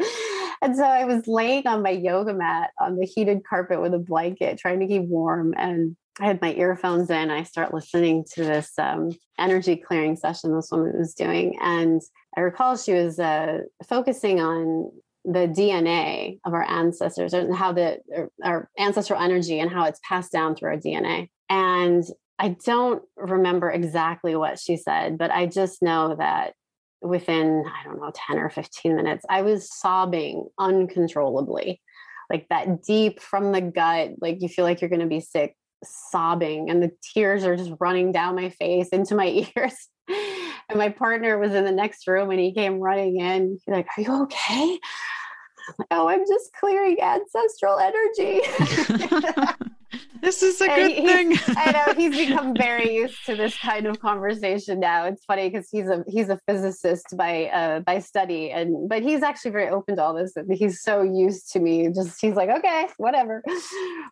And so I was laying on my yoga mat on the heated carpet with a blanket trying to keep warm and I had my earphones in. I start listening to this um, energy clearing session this woman was doing, and I recall she was uh, focusing on the DNA of our ancestors and how the our ancestral energy and how it's passed down through our DNA. And I don't remember exactly what she said, but I just know that within I don't know 10 or 15 minutes, I was sobbing uncontrollably. Like that deep from the gut, like you feel like you're going to be sick sobbing and the tears are just running down my face into my ears. And my partner was in the next room and he came running in. He's like, Are you okay? I'm like, oh, I'm just clearing ancestral energy. this is a good thing. I know he's become very used to this kind of conversation now. It's funny because he's a he's a physicist by uh, by study, and but he's actually very open to all this. He's so used to me. Just he's like, okay, whatever.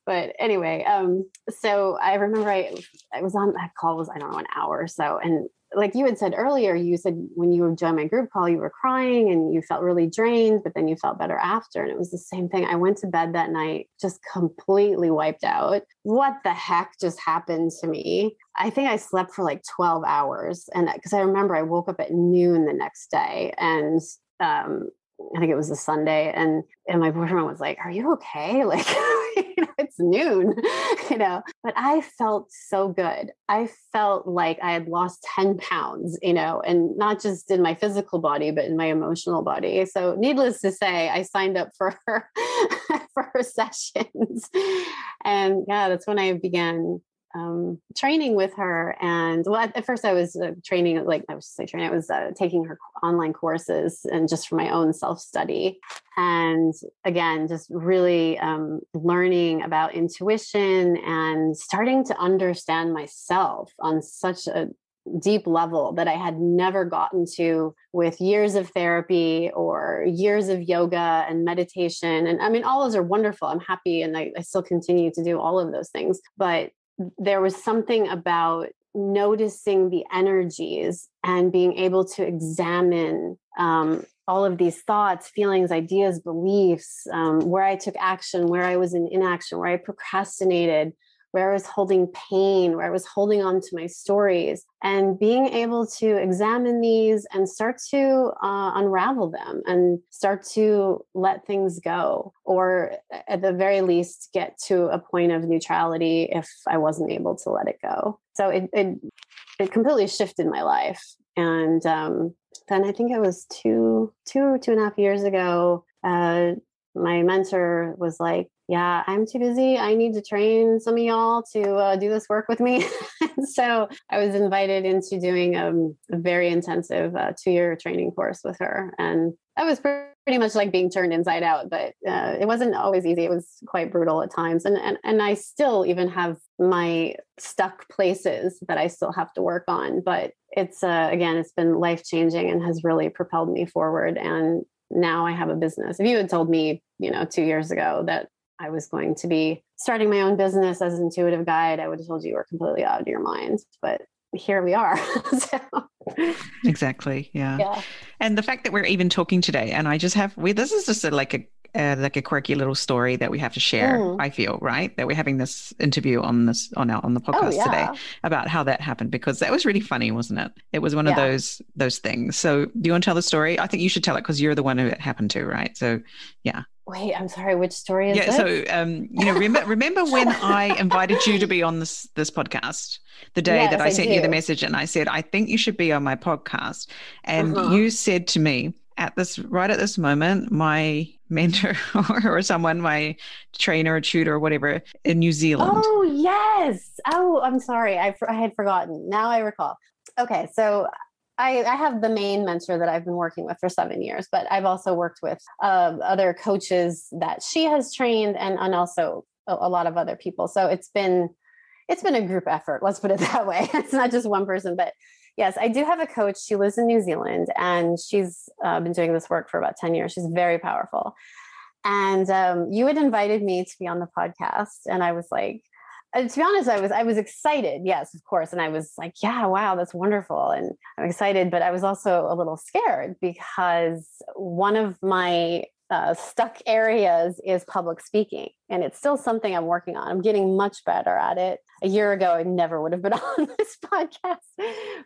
But anyway, um, so I remember I I was on that call was I don't know an hour or so, and like you had said earlier, you said when you joined my group call, you were crying and you felt really drained, but then you felt better after. And it was the same thing. I went to bed that night just completely wiped out. What the heck just happened to me? I think I slept for like 12 hours. And because I remember I woke up at noon the next day and um, I think it was a Sunday, and and my boyfriend was like, "Are you okay?" Like, it's noon, you know. But I felt so good. I felt like I had lost ten pounds, you know, and not just in my physical body, but in my emotional body. So, needless to say, I signed up for her for her sessions, and yeah, that's when I began um, training with her. And well, at, at first I was uh, training, like I was say training, I was uh, taking her online courses and just for my own self study. And again, just really um, learning about intuition and starting to understand myself on such a deep level that I had never gotten to with years of therapy or years of yoga and meditation. And I mean, all those are wonderful. I'm happy and I, I still continue to do all of those things. But there was something about noticing the energies and being able to examine um, all of these thoughts, feelings, ideas, beliefs, um, where I took action, where I was in inaction, where I procrastinated, where I was holding pain, where I was holding on to my stories, and being able to examine these and start to uh, unravel them and start to let things go, or at the very least, get to a point of neutrality if I wasn't able to let it go. So it, it, it completely shifted my life. And um, then I think it was two, two, two and a half years ago. Uh, my mentor was like, yeah, I'm too busy. I need to train some of y'all to uh, do this work with me. so I was invited into doing um, a very intensive uh, two year training course with her. And that was pretty much like being turned inside out, but uh, it wasn't always easy. It was quite brutal at times. And, and, and I still even have my stuck places that I still have to work on. But it's, uh, again, it's been life changing and has really propelled me forward. And now I have a business. If you had told me, you know, two years ago that I was going to be starting my own business as an intuitive guide, I would have told you you were completely out of your mind. But here we are. so. Exactly. Yeah. Yeah. And the fact that we're even talking today, and I just have we this is just a, like a uh, like a quirky little story that we have to share. Mm. I feel right that we're having this interview on this on our on the oh, podcast oh, yeah. today about how that happened because that was really funny, wasn't it? It was one yeah. of those those things. So, do you want to tell the story? I think you should tell it because you're the one who it happened to, right? So, yeah. Wait, I'm sorry. Which story is yeah, this? so um, you know, remember remember when I invited you to be on this this podcast the day yes, that I, I sent do. you the message and I said I think you should be on my podcast, and uh-huh. you said to me at this right at this moment, my mentor or, someone, my trainer or tutor or whatever in New Zealand. Oh, yes. Oh, I'm sorry. I, I had forgotten. Now I recall. Okay. So I, I, have the main mentor that I've been working with for seven years, but I've also worked with uh, other coaches that she has trained and, and also a, a lot of other people. So it's been it's been a group effort. Let's put it that way. it's not just one person, but yes, I do have a coach. She lives in New Zealand and she's uh, been doing this work for about 10 years. She's very powerful. And um, you had invited me to be on the podcast. And I was like, uh, to be honest, I was I was excited, yes, of course, and I was like, yeah, wow, that's wonderful, and I'm excited, but I was also a little scared because one of my uh, stuck areas is public speaking. And it's still something I'm working on. I'm getting much better at it. A year ago, I never would have been on this podcast.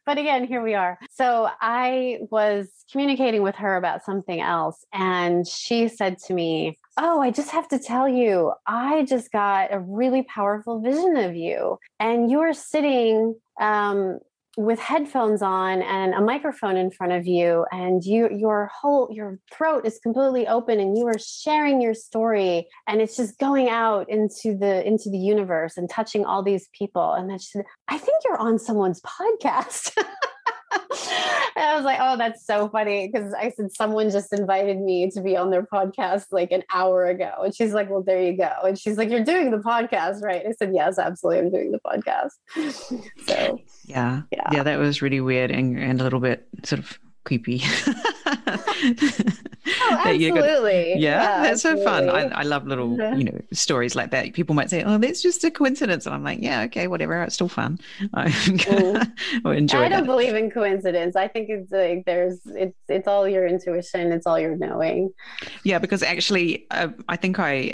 But again, here we are. So I was communicating with her about something else. And she said to me, Oh, I just have to tell you, I just got a really powerful vision of you. And you're sitting um, with headphones on and a microphone in front of you and you your whole your throat is completely open and you are sharing your story and it's just going out into the into the universe and touching all these people. And she said i think you're on someone's podcast I was like, oh, that's so funny. Because I said, someone just invited me to be on their podcast like an hour ago. And she's like, well, there you go. And she's like, you're doing the podcast, right? I said, yes, absolutely. I'm doing the podcast. so, yeah. Yeah. Yeah. That was really weird and, and a little bit sort of creepy. absolutely. yeah, yeah, that's absolutely. so fun. I, I love little, yeah. you know, stories like that. People might say, "Oh, that's just a coincidence," and I'm like, "Yeah, okay, whatever. It's still fun. I mm. enjoy." I don't that. believe in coincidence. I think it's like there's it's it's all your intuition. It's all your knowing. Yeah, because actually, uh, I think I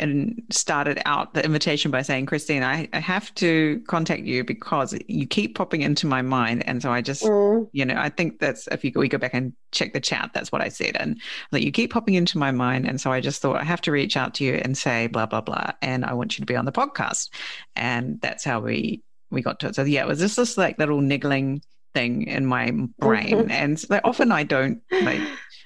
started out the invitation by saying, "Christine, I, I have to contact you because you keep popping into my mind," and so I just, mm. you know, I think that's if you we go back and check the chat, that's what I said, and that you keep popping into my mind. And so I just thought I have to reach out to you and say blah blah blah, and I want you to be on the podcast. And that's how we we got to it. So yeah, it was just this like little niggling thing in my brain, mm-hmm. and like, often I don't like.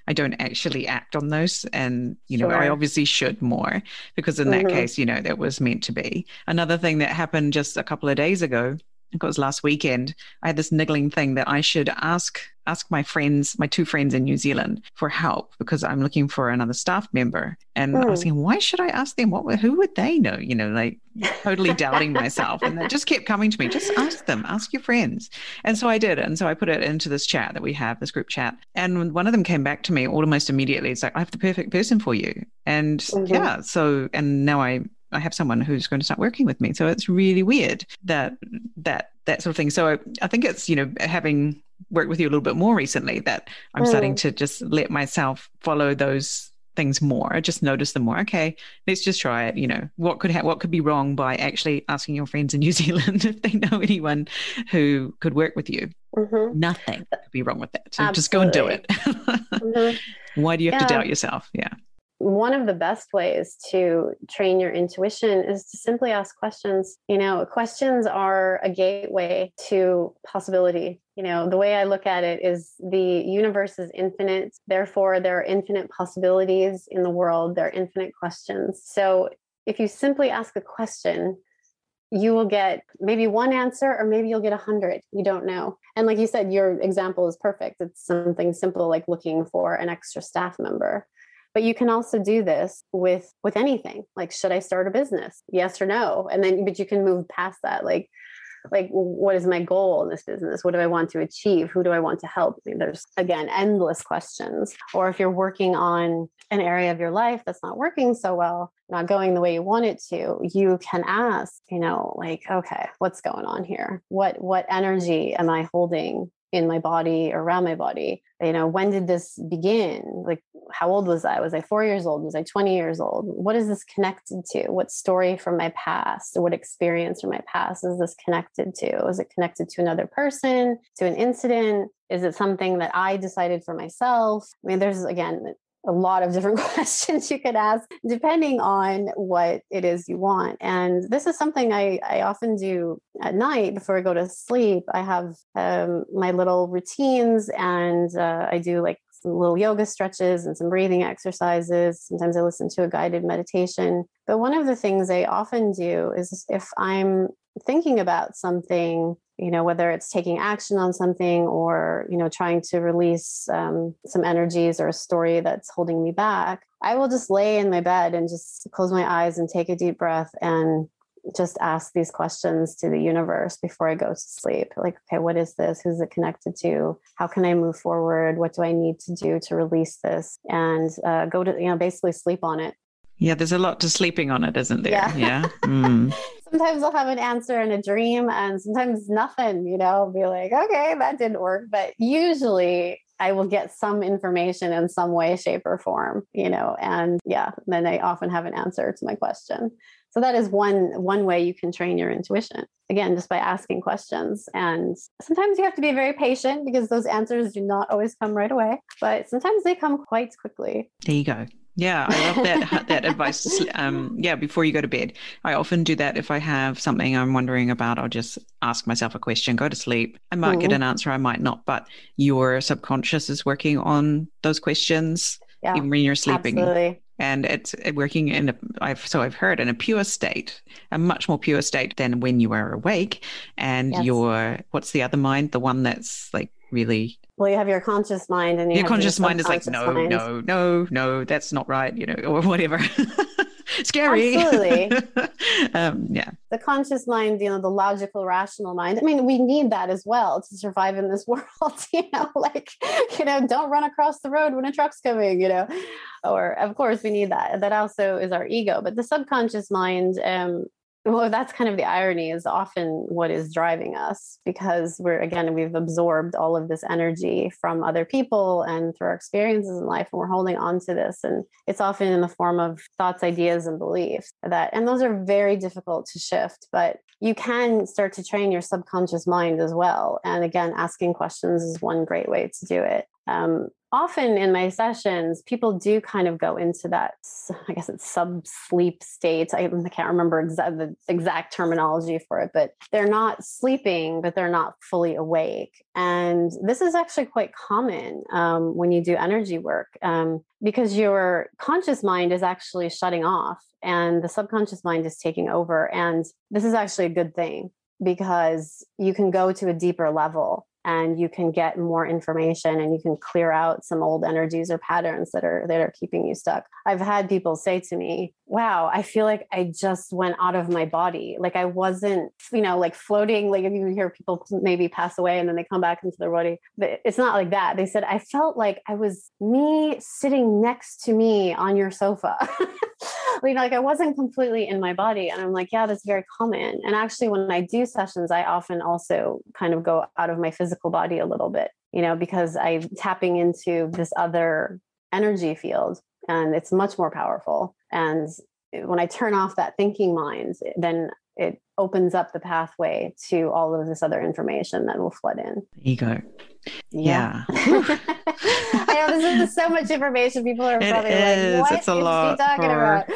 I don't actually act on those. And, you know, sure. I obviously should more because in that mm-hmm. case, you know, that was meant to be. Another thing that happened just a couple of days ago I think it was last weekend, I had this niggling thing that I should ask ask my friends, my two friends in New Zealand, for help because I'm looking for another staff member. And mm. I was hmm. thinking, why should I ask them? What who would they know? You know, like totally doubting myself. And it just kept coming to me. Just ask them, ask your friends. And so I did. And so I put it into this chat that we have, this group chat. And one of them came back to me almost immediately. It's like, I have the perfect person for you. And mm-hmm. yeah, so and now I I have someone who's going to start working with me. So it's really weird that that that sort of thing. So I, I think it's you know having worked with you a little bit more recently that I'm mm. starting to just let myself follow those things more. I just notice them more. Okay, let's just try it. You know, what could ha- what could be wrong by actually asking your friends in New Zealand if they know anyone who could work with you? Mm-hmm. Nothing could be wrong with that. So Absolutely. just go and do it. mm-hmm. Why do you have yeah. to doubt yourself? Yeah one of the best ways to train your intuition is to simply ask questions. You know, questions are a gateway to possibility. You know, the way I look at it is the universe is infinite. Therefore, there are infinite possibilities in the world, there are infinite questions. So, if you simply ask a question, you will get maybe one answer or maybe you'll get a hundred you don't know and like you said your example is perfect it's something simple like looking for an extra staff member but you can also do this with with anything like should i start a business? Yes or no? And then but you can move past that like like what is my goal in this business? What do i want to achieve? Who do i want to help? I mean, there's again endless questions. Or if you're working on an area of your life that's not working so well not going the way you want it to you can ask you know like okay what's going on here? What what energy am i holding in my body or around my body you know when did this begin? Like how old was i? Was i four years old? Was i 20 years old? What is this connected to? What story from my past what experience from my past is this connected to? Is it connected to another person to an incident? Is it something that i decided for myself? I mean there's again a lot of different questions you could ask depending on what it is you want. And this is something I, I often do at night before I go to sleep. I have um, my little routines and uh, I do like some little yoga stretches and some breathing exercises. Sometimes I listen to a guided meditation. But one of the things I often do is if I'm thinking about something you know whether it's taking action on something or you know trying to release um, some energies or a story that's holding me back i will just lay in my bed and just close my eyes and take a deep breath and just ask these questions to the universe before i go to sleep. Like okay what is this? Who's it connected to? How can i move forward? What do i need to do to release this? And uh, go to you know basically sleep on it yeah, there's a lot to sleeping on it, isn't there? Yeah. yeah? Mm. sometimes I'll have an answer in a dream and sometimes nothing, you know, I'll be like, okay, that didn't work. But usually I will get some information in some way, shape, or form, you know, and yeah, then I often have an answer to my question. So that is one one way you can train your intuition. Again, just by asking questions. And sometimes you have to be very patient because those answers do not always come right away, but sometimes they come quite quickly. There you go. Yeah, I love that that advice. Um, yeah, before you go to bed, I often do that. If I have something I'm wondering about, I'll just ask myself a question, go to sleep. I might mm-hmm. get an answer, I might not, but your subconscious is working on those questions yeah, even when you're sleeping. Absolutely. And it's working in a, I've so I've heard in a pure state, a much more pure state than when you are awake. And yes. your what's the other mind, the one that's like really well you have your conscious mind and you your conscious your mind is like no mind. no no no that's not right you know or whatever. Scary. Absolutely. Um, yeah. The conscious mind you know the logical rational mind. I mean we need that as well to survive in this world you know like you know don't run across the road when a truck's coming you know. Or of course we need that. That also is our ego. But the subconscious mind um well that's kind of the irony is often what is driving us because we're again we've absorbed all of this energy from other people and through our experiences in life and we're holding on to this. And it's often in the form of thoughts ideas and beliefs that and those are very difficult to shift but you can start to train your subconscious mind as well. And again asking questions is one great way to do it um, often in my sessions, people do kind of go into that, I guess it's sub sleep state. I, can't remember exa- the exact terminology for it, but they're not sleeping, but they're not fully awake. And this is actually quite common um, when you do energy work um, because your conscious mind is actually shutting off and the subconscious mind is taking over. And this is actually a good thing because you can go to a deeper level and you can get more information and you can clear out some old energies or patterns that are that are keeping you stuck. I've had people say to me, "Wow, I feel like I just went out of my body. Like I wasn't, you know, like floating like if you hear people maybe pass away and then they come back into their body. But it's not like that. They said I felt like I was me sitting next to me on your sofa." you know, like I wasn't completely in my body. And I'm like, yeah, that's very common. And actually, when I do sessions, I often also kind of go out of my physical body a little bit, you know, because I'm tapping into this other energy field and it's much more powerful. And when I turn off that thinking mind, then it opens up the pathway to all of this other information that will flood in. Ego. Yeah. yeah. I know this is so much information. People are probably is. like, what it's a lot talking for, about?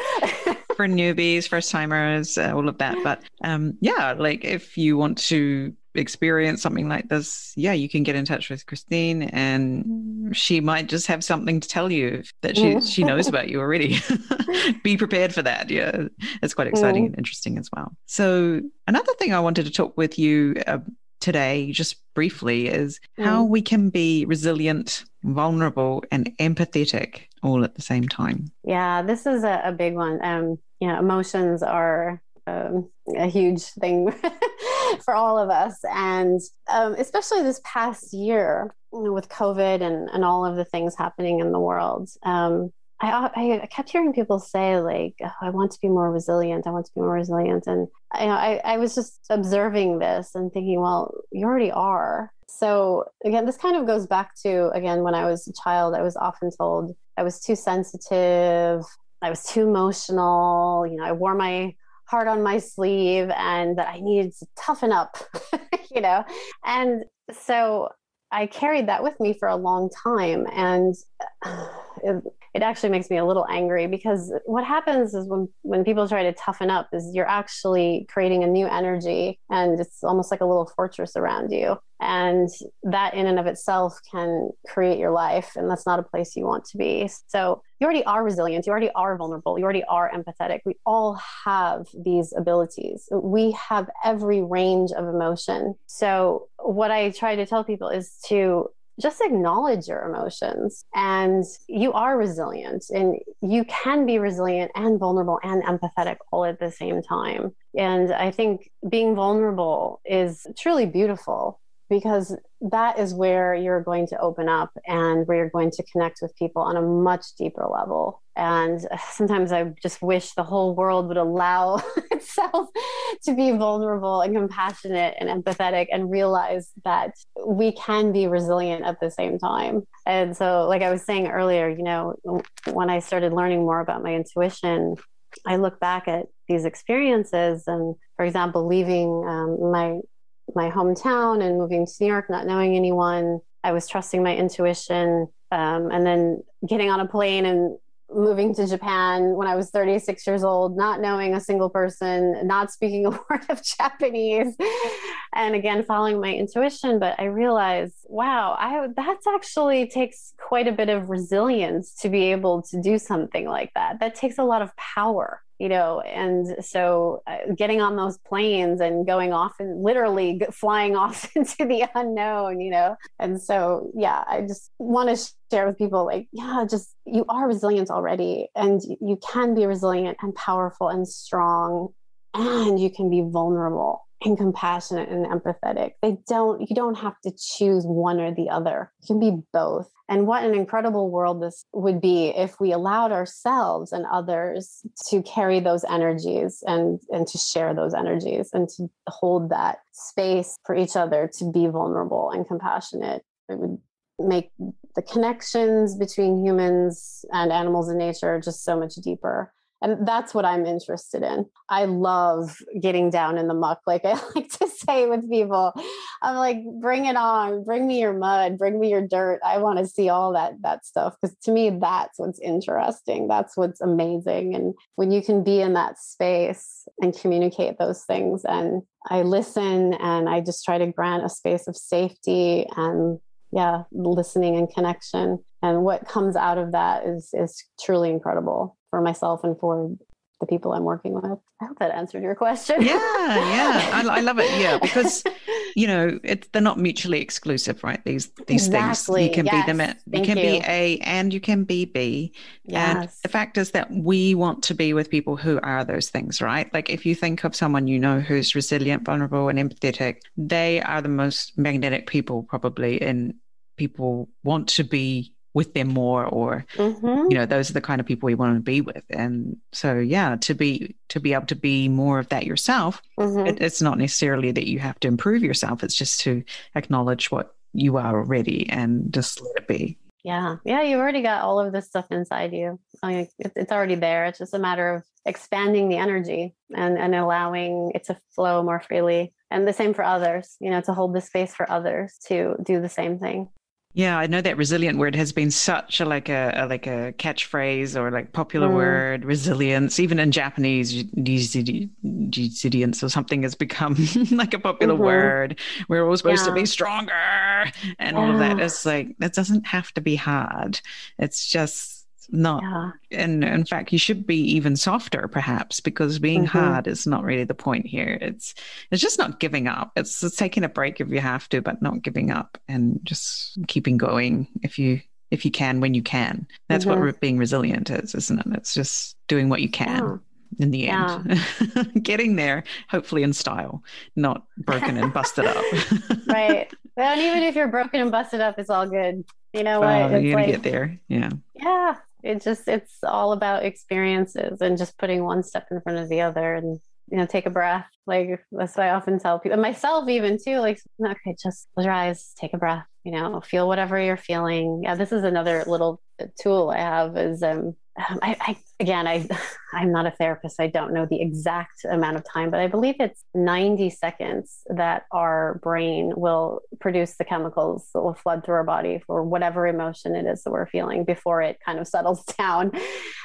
for newbies, first timers, uh, all of that. But um, yeah, like if you want to experience something like this, yeah, you can get in touch with Christine and she might just have something to tell you that she, mm. she knows about you already. Be prepared for that. Yeah, it's quite exciting mm. and interesting as well. So, another thing I wanted to talk with you uh, today, just briefly, is mm. how we can be resilient, vulnerable, and empathetic all at the same time. Yeah, this is a, a big one. Um, you know, emotions are um, a huge thing for all of us. And um, especially this past year you know, with COVID and, and all of the things happening in the world. Um, I, I, kept hearing people say like, oh, I want to be more resilient. I want to be more resilient. And you know, I, I was just observing this and thinking, well, you already are. So again, this kind of goes back to, again, when I was a child, I was often told I was too sensitive. I was too emotional. You know, I wore my heart on my sleeve and that I needed to toughen up, you know? And so I carried that with me for a long time. And uh, it, it actually makes me a little angry because what happens is when when people try to toughen up is you're actually creating a new energy and it's almost like a little fortress around you. And that in and of itself can create your life and that's not a place you want to be. So you already are resilient you already are vulnerable you already are empathetic. We all have these abilities. We have every range of emotion. So what i try to tell people is to just acknowledge your emotions. And you are resilient and you can be resilient and vulnerable and empathetic all at the same time. And i think being vulnerable is truly beautiful because that is where you're going to open up and where you're going to connect with people on a much deeper level. And sometimes I just wish the whole world would allow itself to be vulnerable and compassionate and empathetic and realize that we can be resilient at the same time. And so, like I was saying earlier, you know, when I started learning more about my intuition, I look back at these experiences and, for example, leaving um, my my hometown and moving to New York, not knowing anyone. I was trusting my intuition. Um, and then getting on a plane and moving to Japan when I was 36 years old, not knowing a single person, not speaking a word of Japanese, and again following my intuition. But I realized, wow, I that actually takes quite a bit of resilience to be able to do something like that. That takes a lot of power you know and so uh, getting on those planes and going off and literally flying off into the unknown you know? And so yeah i just want to share with people like yeah just you are resilient already and you can be resilient and powerful and strong and you can be vulnerable and compassionate and empathetic. They don't you don't have to choose one or the other. You can be both. And what an incredible world this would be if we allowed ourselves and others to carry those energies and and to share those energies and to hold that space for each other to be vulnerable and compassionate. It would make the connections between humans and animals in nature just so much deeper and that's what i'm interested in. I love getting down in the muck like i like to say with people. I'm like bring it on. Bring me your mud. Bring me your dirt. I want to see all that that stuff because to me that's what's interesting. That's what's amazing. And when you can be in that space and communicate those things and i listen and i just try to grant a space of safety and yeah listening and connection. And what comes out of that is is truly incredible for myself and for the people I'm working with. I hope that answered your question. yeah, yeah, I, I, love it. Yeah, because you know it's they're not mutually exclusive, right? These these exactly. things you can yes. be them. At, you can you. be A and you can be B. Yes. And the fact is that we want to be with people who are those things, right? Like if you think of someone you know who's resilient, vulnerable, and empathetic, they are the most magnetic people probably, and people want to be with them more or mm-hmm. you know those are the kind of people we want to be with. And so yeah to be to be able to be more of that yourself mm-hmm. it, it's not necessarily that you have to improve yourself. It's just to acknowledge what you are already and just let it be. Yeah. Yeah you've already got all of this stuff inside you. I mean, it's already there. It's just a matter of expanding the energy and and allowing it to flow more freely. And the same for others you know to hold the space for others to do the same thing yeah, I know that resilient word has been such a like a, a like a catchphrase or like popular mm. word. Resilience, even in Japanese, resilience or something has become like a popular mm-hmm. word. We're all supposed yeah. to be stronger, and yeah. all of that. It's like that doesn't have to be hard. It's just not yeah. and in fact you should be even softer perhaps because being mm-hmm. hard is not really the point here it's it's just not giving up it's, it's taking a break if you have to but not giving up and just keeping going if you if you can when you can that's mm-hmm. what being resilient is isn't it it's just doing what you can yeah in the end. Yeah. Getting there, hopefully in style, not broken and busted up. right. And even if you're broken and busted up, it's all good. You know what? Uh, you're gonna like, get there. Yeah. Yeah it just it's all about experiences and just putting one step in front of the other and you know take a breath. Like that's what i often tell people and myself even too like okay just close your eyes take a breath you know feel whatever you're feeling. Yeah this is another little tool I have is um, um, I, I, again, I, I'm not a therapist. I don't know the exact amount of time, but I believe it's 90 seconds that our brain will produce the chemicals that will flood through our body for whatever emotion it is that we're feeling before it kind of settles down.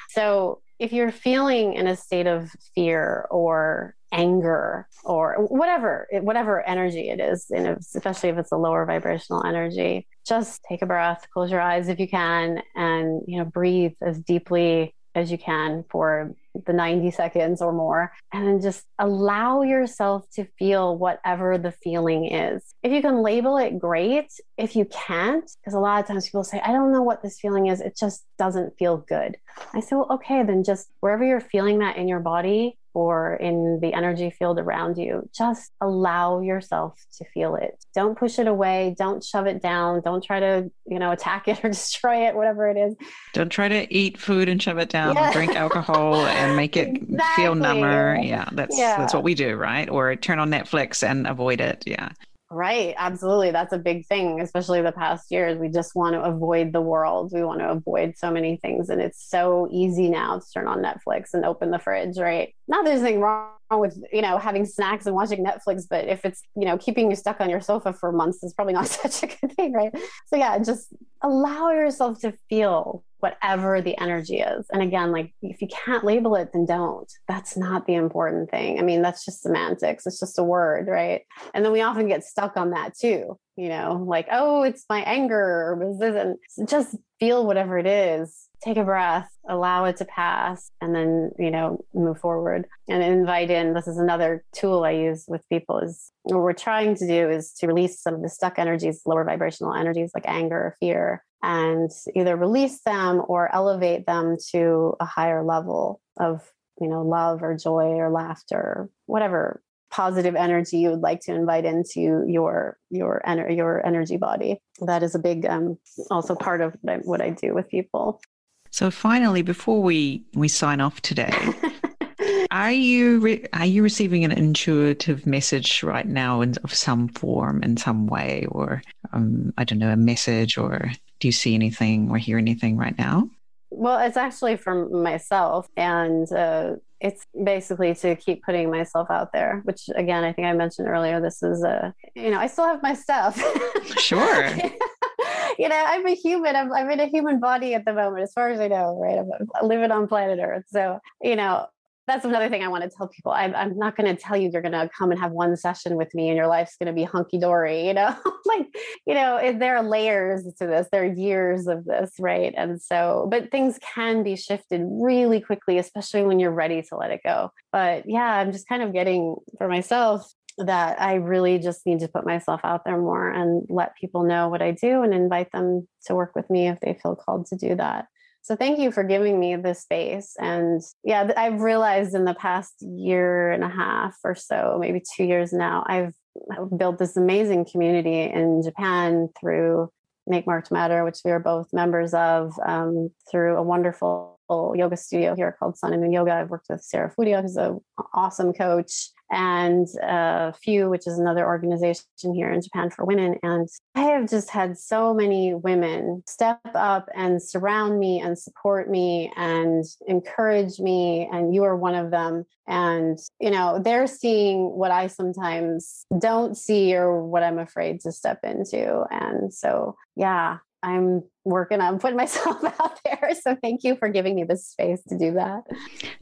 So if you're feeling in a state of fear or anger or whatever whatever energy it is and especially if it's a lower vibrational energy just take a breath close your eyes if you can and you know breathe as deeply as you can for the 90 seconds or more and then just allow yourself to feel whatever the feeling is. If you can label it great. If you can't because a lot of times people say i don't know what this feeling is. It just doesn't feel good. I say well okay then just wherever you're feeling that in your body or in the energy field around you, just allow yourself to feel it. Don't push it away. Don't shove it down. Don't try to, you know, attack it or destroy it, whatever it is. Don't try to eat food and shove it down yeah. drink alcohol and make it exactly. feel number. Yeah, that's yeah. that's what we do, right? Or turn on Netflix and avoid it. Yeah. Right, absolutely. That's a big thing, especially the past years. We just want to avoid the world. We want to avoid so many things. And it's so easy now to turn on Netflix and open the fridge, right? Not there's anything wrong with, you know, having snacks and watching Netflix, but if it's, you know, keeping you stuck on your sofa for months, it's probably not such a good thing, right? So yeah, just allow yourself to feel whatever the energy is. And again, like if you can't label it, then don't. That's not the important thing. I mean, that's just semantics. It's just a word, right? And then we often get stuck on that too, you know, like, oh, it's my anger or this isn't. just feel whatever it is. Take a breath, allow it to pass, and then, you know, move forward and invite in. This is another tool I use with people is what we're trying to do is to release some of the stuck energies, lower vibrational energies like anger or fear and either release them or elevate them to a higher level of you know love or joy or laughter whatever positive energy you would like to invite into your your ener- your energy body that is a big um, also part of what I, do with people so finally before we we sign off today are you re- are you receiving an intuitive message right now in of some form in some way or um, i don't know a message or do you see anything or hear anything right now? Well, it's actually from myself, and uh, it's basically to keep putting myself out there. Which, again, I think I mentioned earlier. This is a, you know, I still have my stuff. Sure. you know, I'm a human. I'm, I'm in a human body at the moment, as far as I know, right? I'm living on planet Earth. So, you know, that's another thing I want to tell people. I'm, I'm not going to tell you you're going to come and have one session with me and your life's going to be hunky dory. You know, like, you know, there are layers to this, there are years of this, right? And so, but things can be shifted really quickly, especially when you're ready to let it go. But yeah, I'm just kind of getting for myself that I really just need to put myself out there more and let people know what I do and invite them to work with me if they feel called to do that. So thank you for giving me this space. And yeah, I've realized in the past year and a half or so, maybe two years now, I've built this amazing community in Japan through Make Marked Matter, which we are both members of, um, through a wonderful yoga studio here called Sun and Moon Yoga. I've worked with Sarah Fudio, who's an awesome coach and uh, Few, which is another organization here in Japan for women. And I have just had so many women step up and surround me and support me and encourage me. And you are one of them. And, you know, they're seeing what I sometimes don't see or what I'm afraid to step into. And so, yeah, I'm working on putting myself out there. So thank you for giving me the space to do that.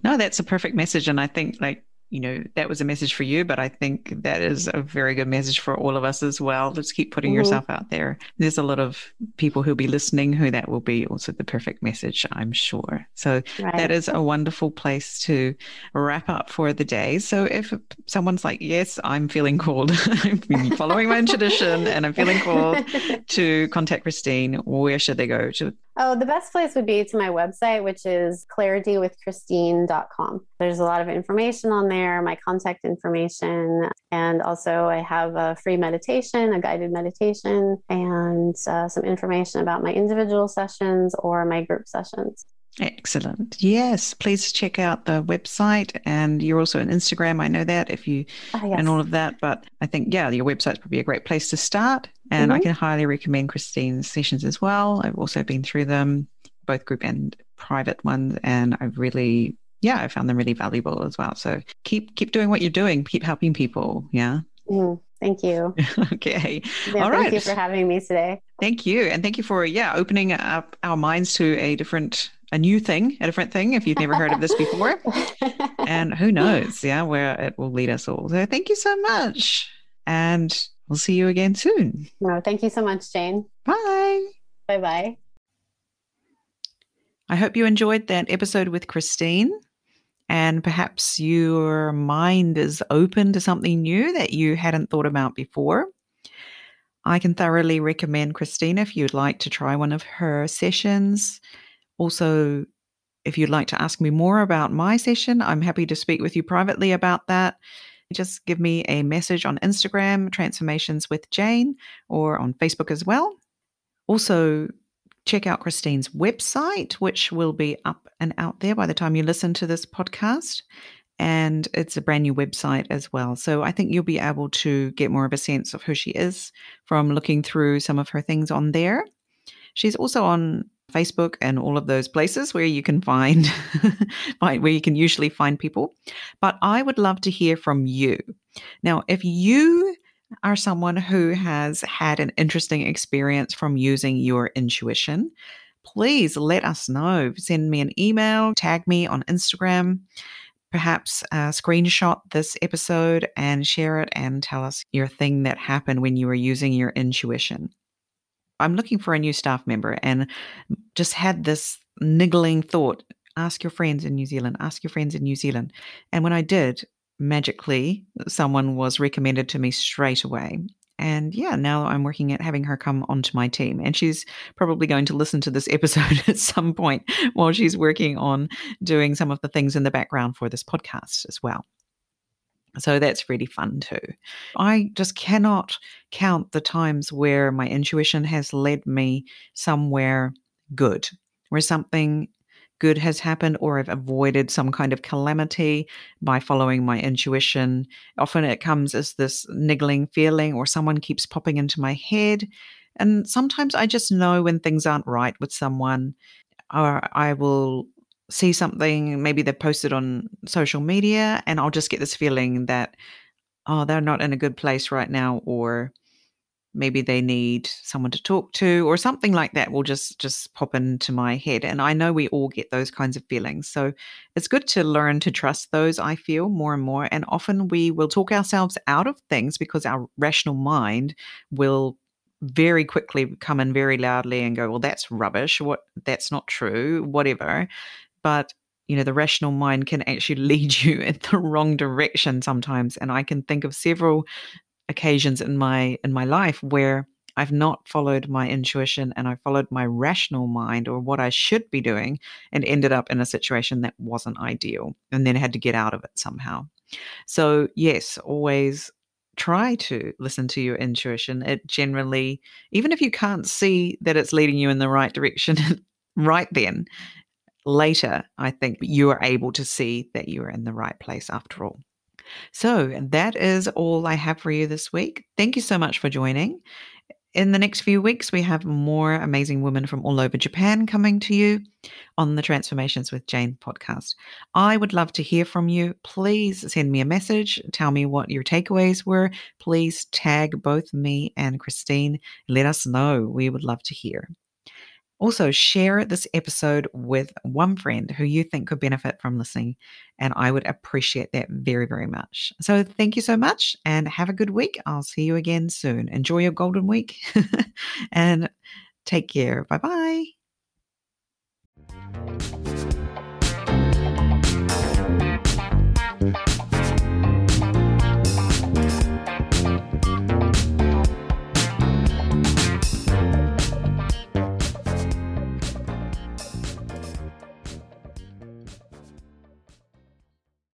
No, that's a perfect message. And I think like you know, that was a message for you, but I think that is a very good message for all of us as well. Let's keep putting mm-hmm. yourself out there. There's a lot of people who'll be listening who that will be also the perfect message, I'm sure. So right. that is a wonderful place to wrap up for the day. So if someone's like, yes, I'm feeling called, I'm following my tradition and I'm feeling called to contact Christine, where should they go to Oh, the best place would be to my website, which is claritywithchristine.com. There's a lot of information on there, my contact information, and also I have a free meditation, a guided meditation, and uh, some information about my individual sessions or my group sessions. Excellent. Yes, please check out the website. And you're also on Instagram. I know that if you uh, yes. and all of that. But I think, yeah, your website's probably a great place to start. And mm-hmm. I can highly recommend Christine's sessions as well. I've also been through them. both group and private ones, and I've really, yeah, I found them really valuable as well. So keep keep doing what you're doing. Keep helping people. Yeah. Mm, thank you. okay. Yeah, All thank you for having me today. Thank you, and thank you for yeah opening up our minds to a different, a new thing, a different thing. If you've never heard of this before, and who knows, yeah, where it will lead us all. So thank you so much, and we'll see you again soon. no, thank you so much, Jane. Bye. Bye bye. I hope you enjoyed that episode with Christine. And perhaps your mind is open to something new that you hadn't thought about before. I can thoroughly recommend Christine if you'd like to try one of her sessions. Also, if you'd like to ask me more about my session, I'm happy to speak with you privately about that. Just give me a message on Instagram, Transformations with Jane, or on Facebook as well. Also, check out Christine's website, which will be up and out there by the time you listen to this podcast. And it's a brand new website as well. So I think you'll be able to get more of a sense of who she is from looking through some of her things on there. She's also on Facebook and all of those places where you can find, where you can usually find people. But I would love to hear from you. Now, if you are someone who has had an interesting experience from using your intuition, please let us know. Send me an email, tag me on Instagram, perhaps uh, screenshot this episode and share it and tell us your thing that happened when you were using your intuition. I'm looking for a new staff member and just had this niggling thought ask your friends in New Zealand, ask your friends in New Zealand. And when I did, magically, someone was recommended to me straight away. And yeah, now I'm working at having her come onto my team. And she's probably going to listen to this episode at some point while she's working on doing some of the things in the background for this podcast as well. So that's really fun too. I just cannot count the times where my intuition has led me somewhere good, where something good has happened or I've avoided some kind of calamity by following my intuition. Often it comes as this niggling feeling or someone keeps popping into my head. And sometimes I just know when things aren't right with someone, or I will see something, maybe they've posted on social media, and I'll just get this feeling that, oh, they're not in a good place right now, or maybe they need someone to talk to or something like that will just just pop into my head and i know we all get those kinds of feelings. So it's good to learn to trust those i feel more and more and often we will talk ourselves out of things because our rational mind will very quickly come in very loudly and go well that's rubbish. What that's not true. Whatever but you know the rational mind can actually lead you in the wrong direction sometimes and i can think of several occasions in my in my life where I've not followed my intuition and I followed my rational mind or what I should be doing and ended up in a situation that wasn't ideal and then had to get out of it somehow. So, yes, always try to listen to your intuition. It generally, even if you can't see that it's leading you in the right direction right then, later, I think you are able to see that you are in the right place after all. So that is all I have for you this week. Thank you so much for joining. In the next few weeks, we have more amazing women from all over Japan coming to you on the Transformations with Jane podcast. I would love to hear from you. Please send me a message. Tell me what your takeaways were. Please tag both me and Christine. Let us know. We would love to hear. Also, share this episode with one friend who you think could benefit from listening, and I would appreciate that very, very much. So, thank you so much and have a good week. I'll see you again soon. Enjoy your golden week and take care. Bye bye.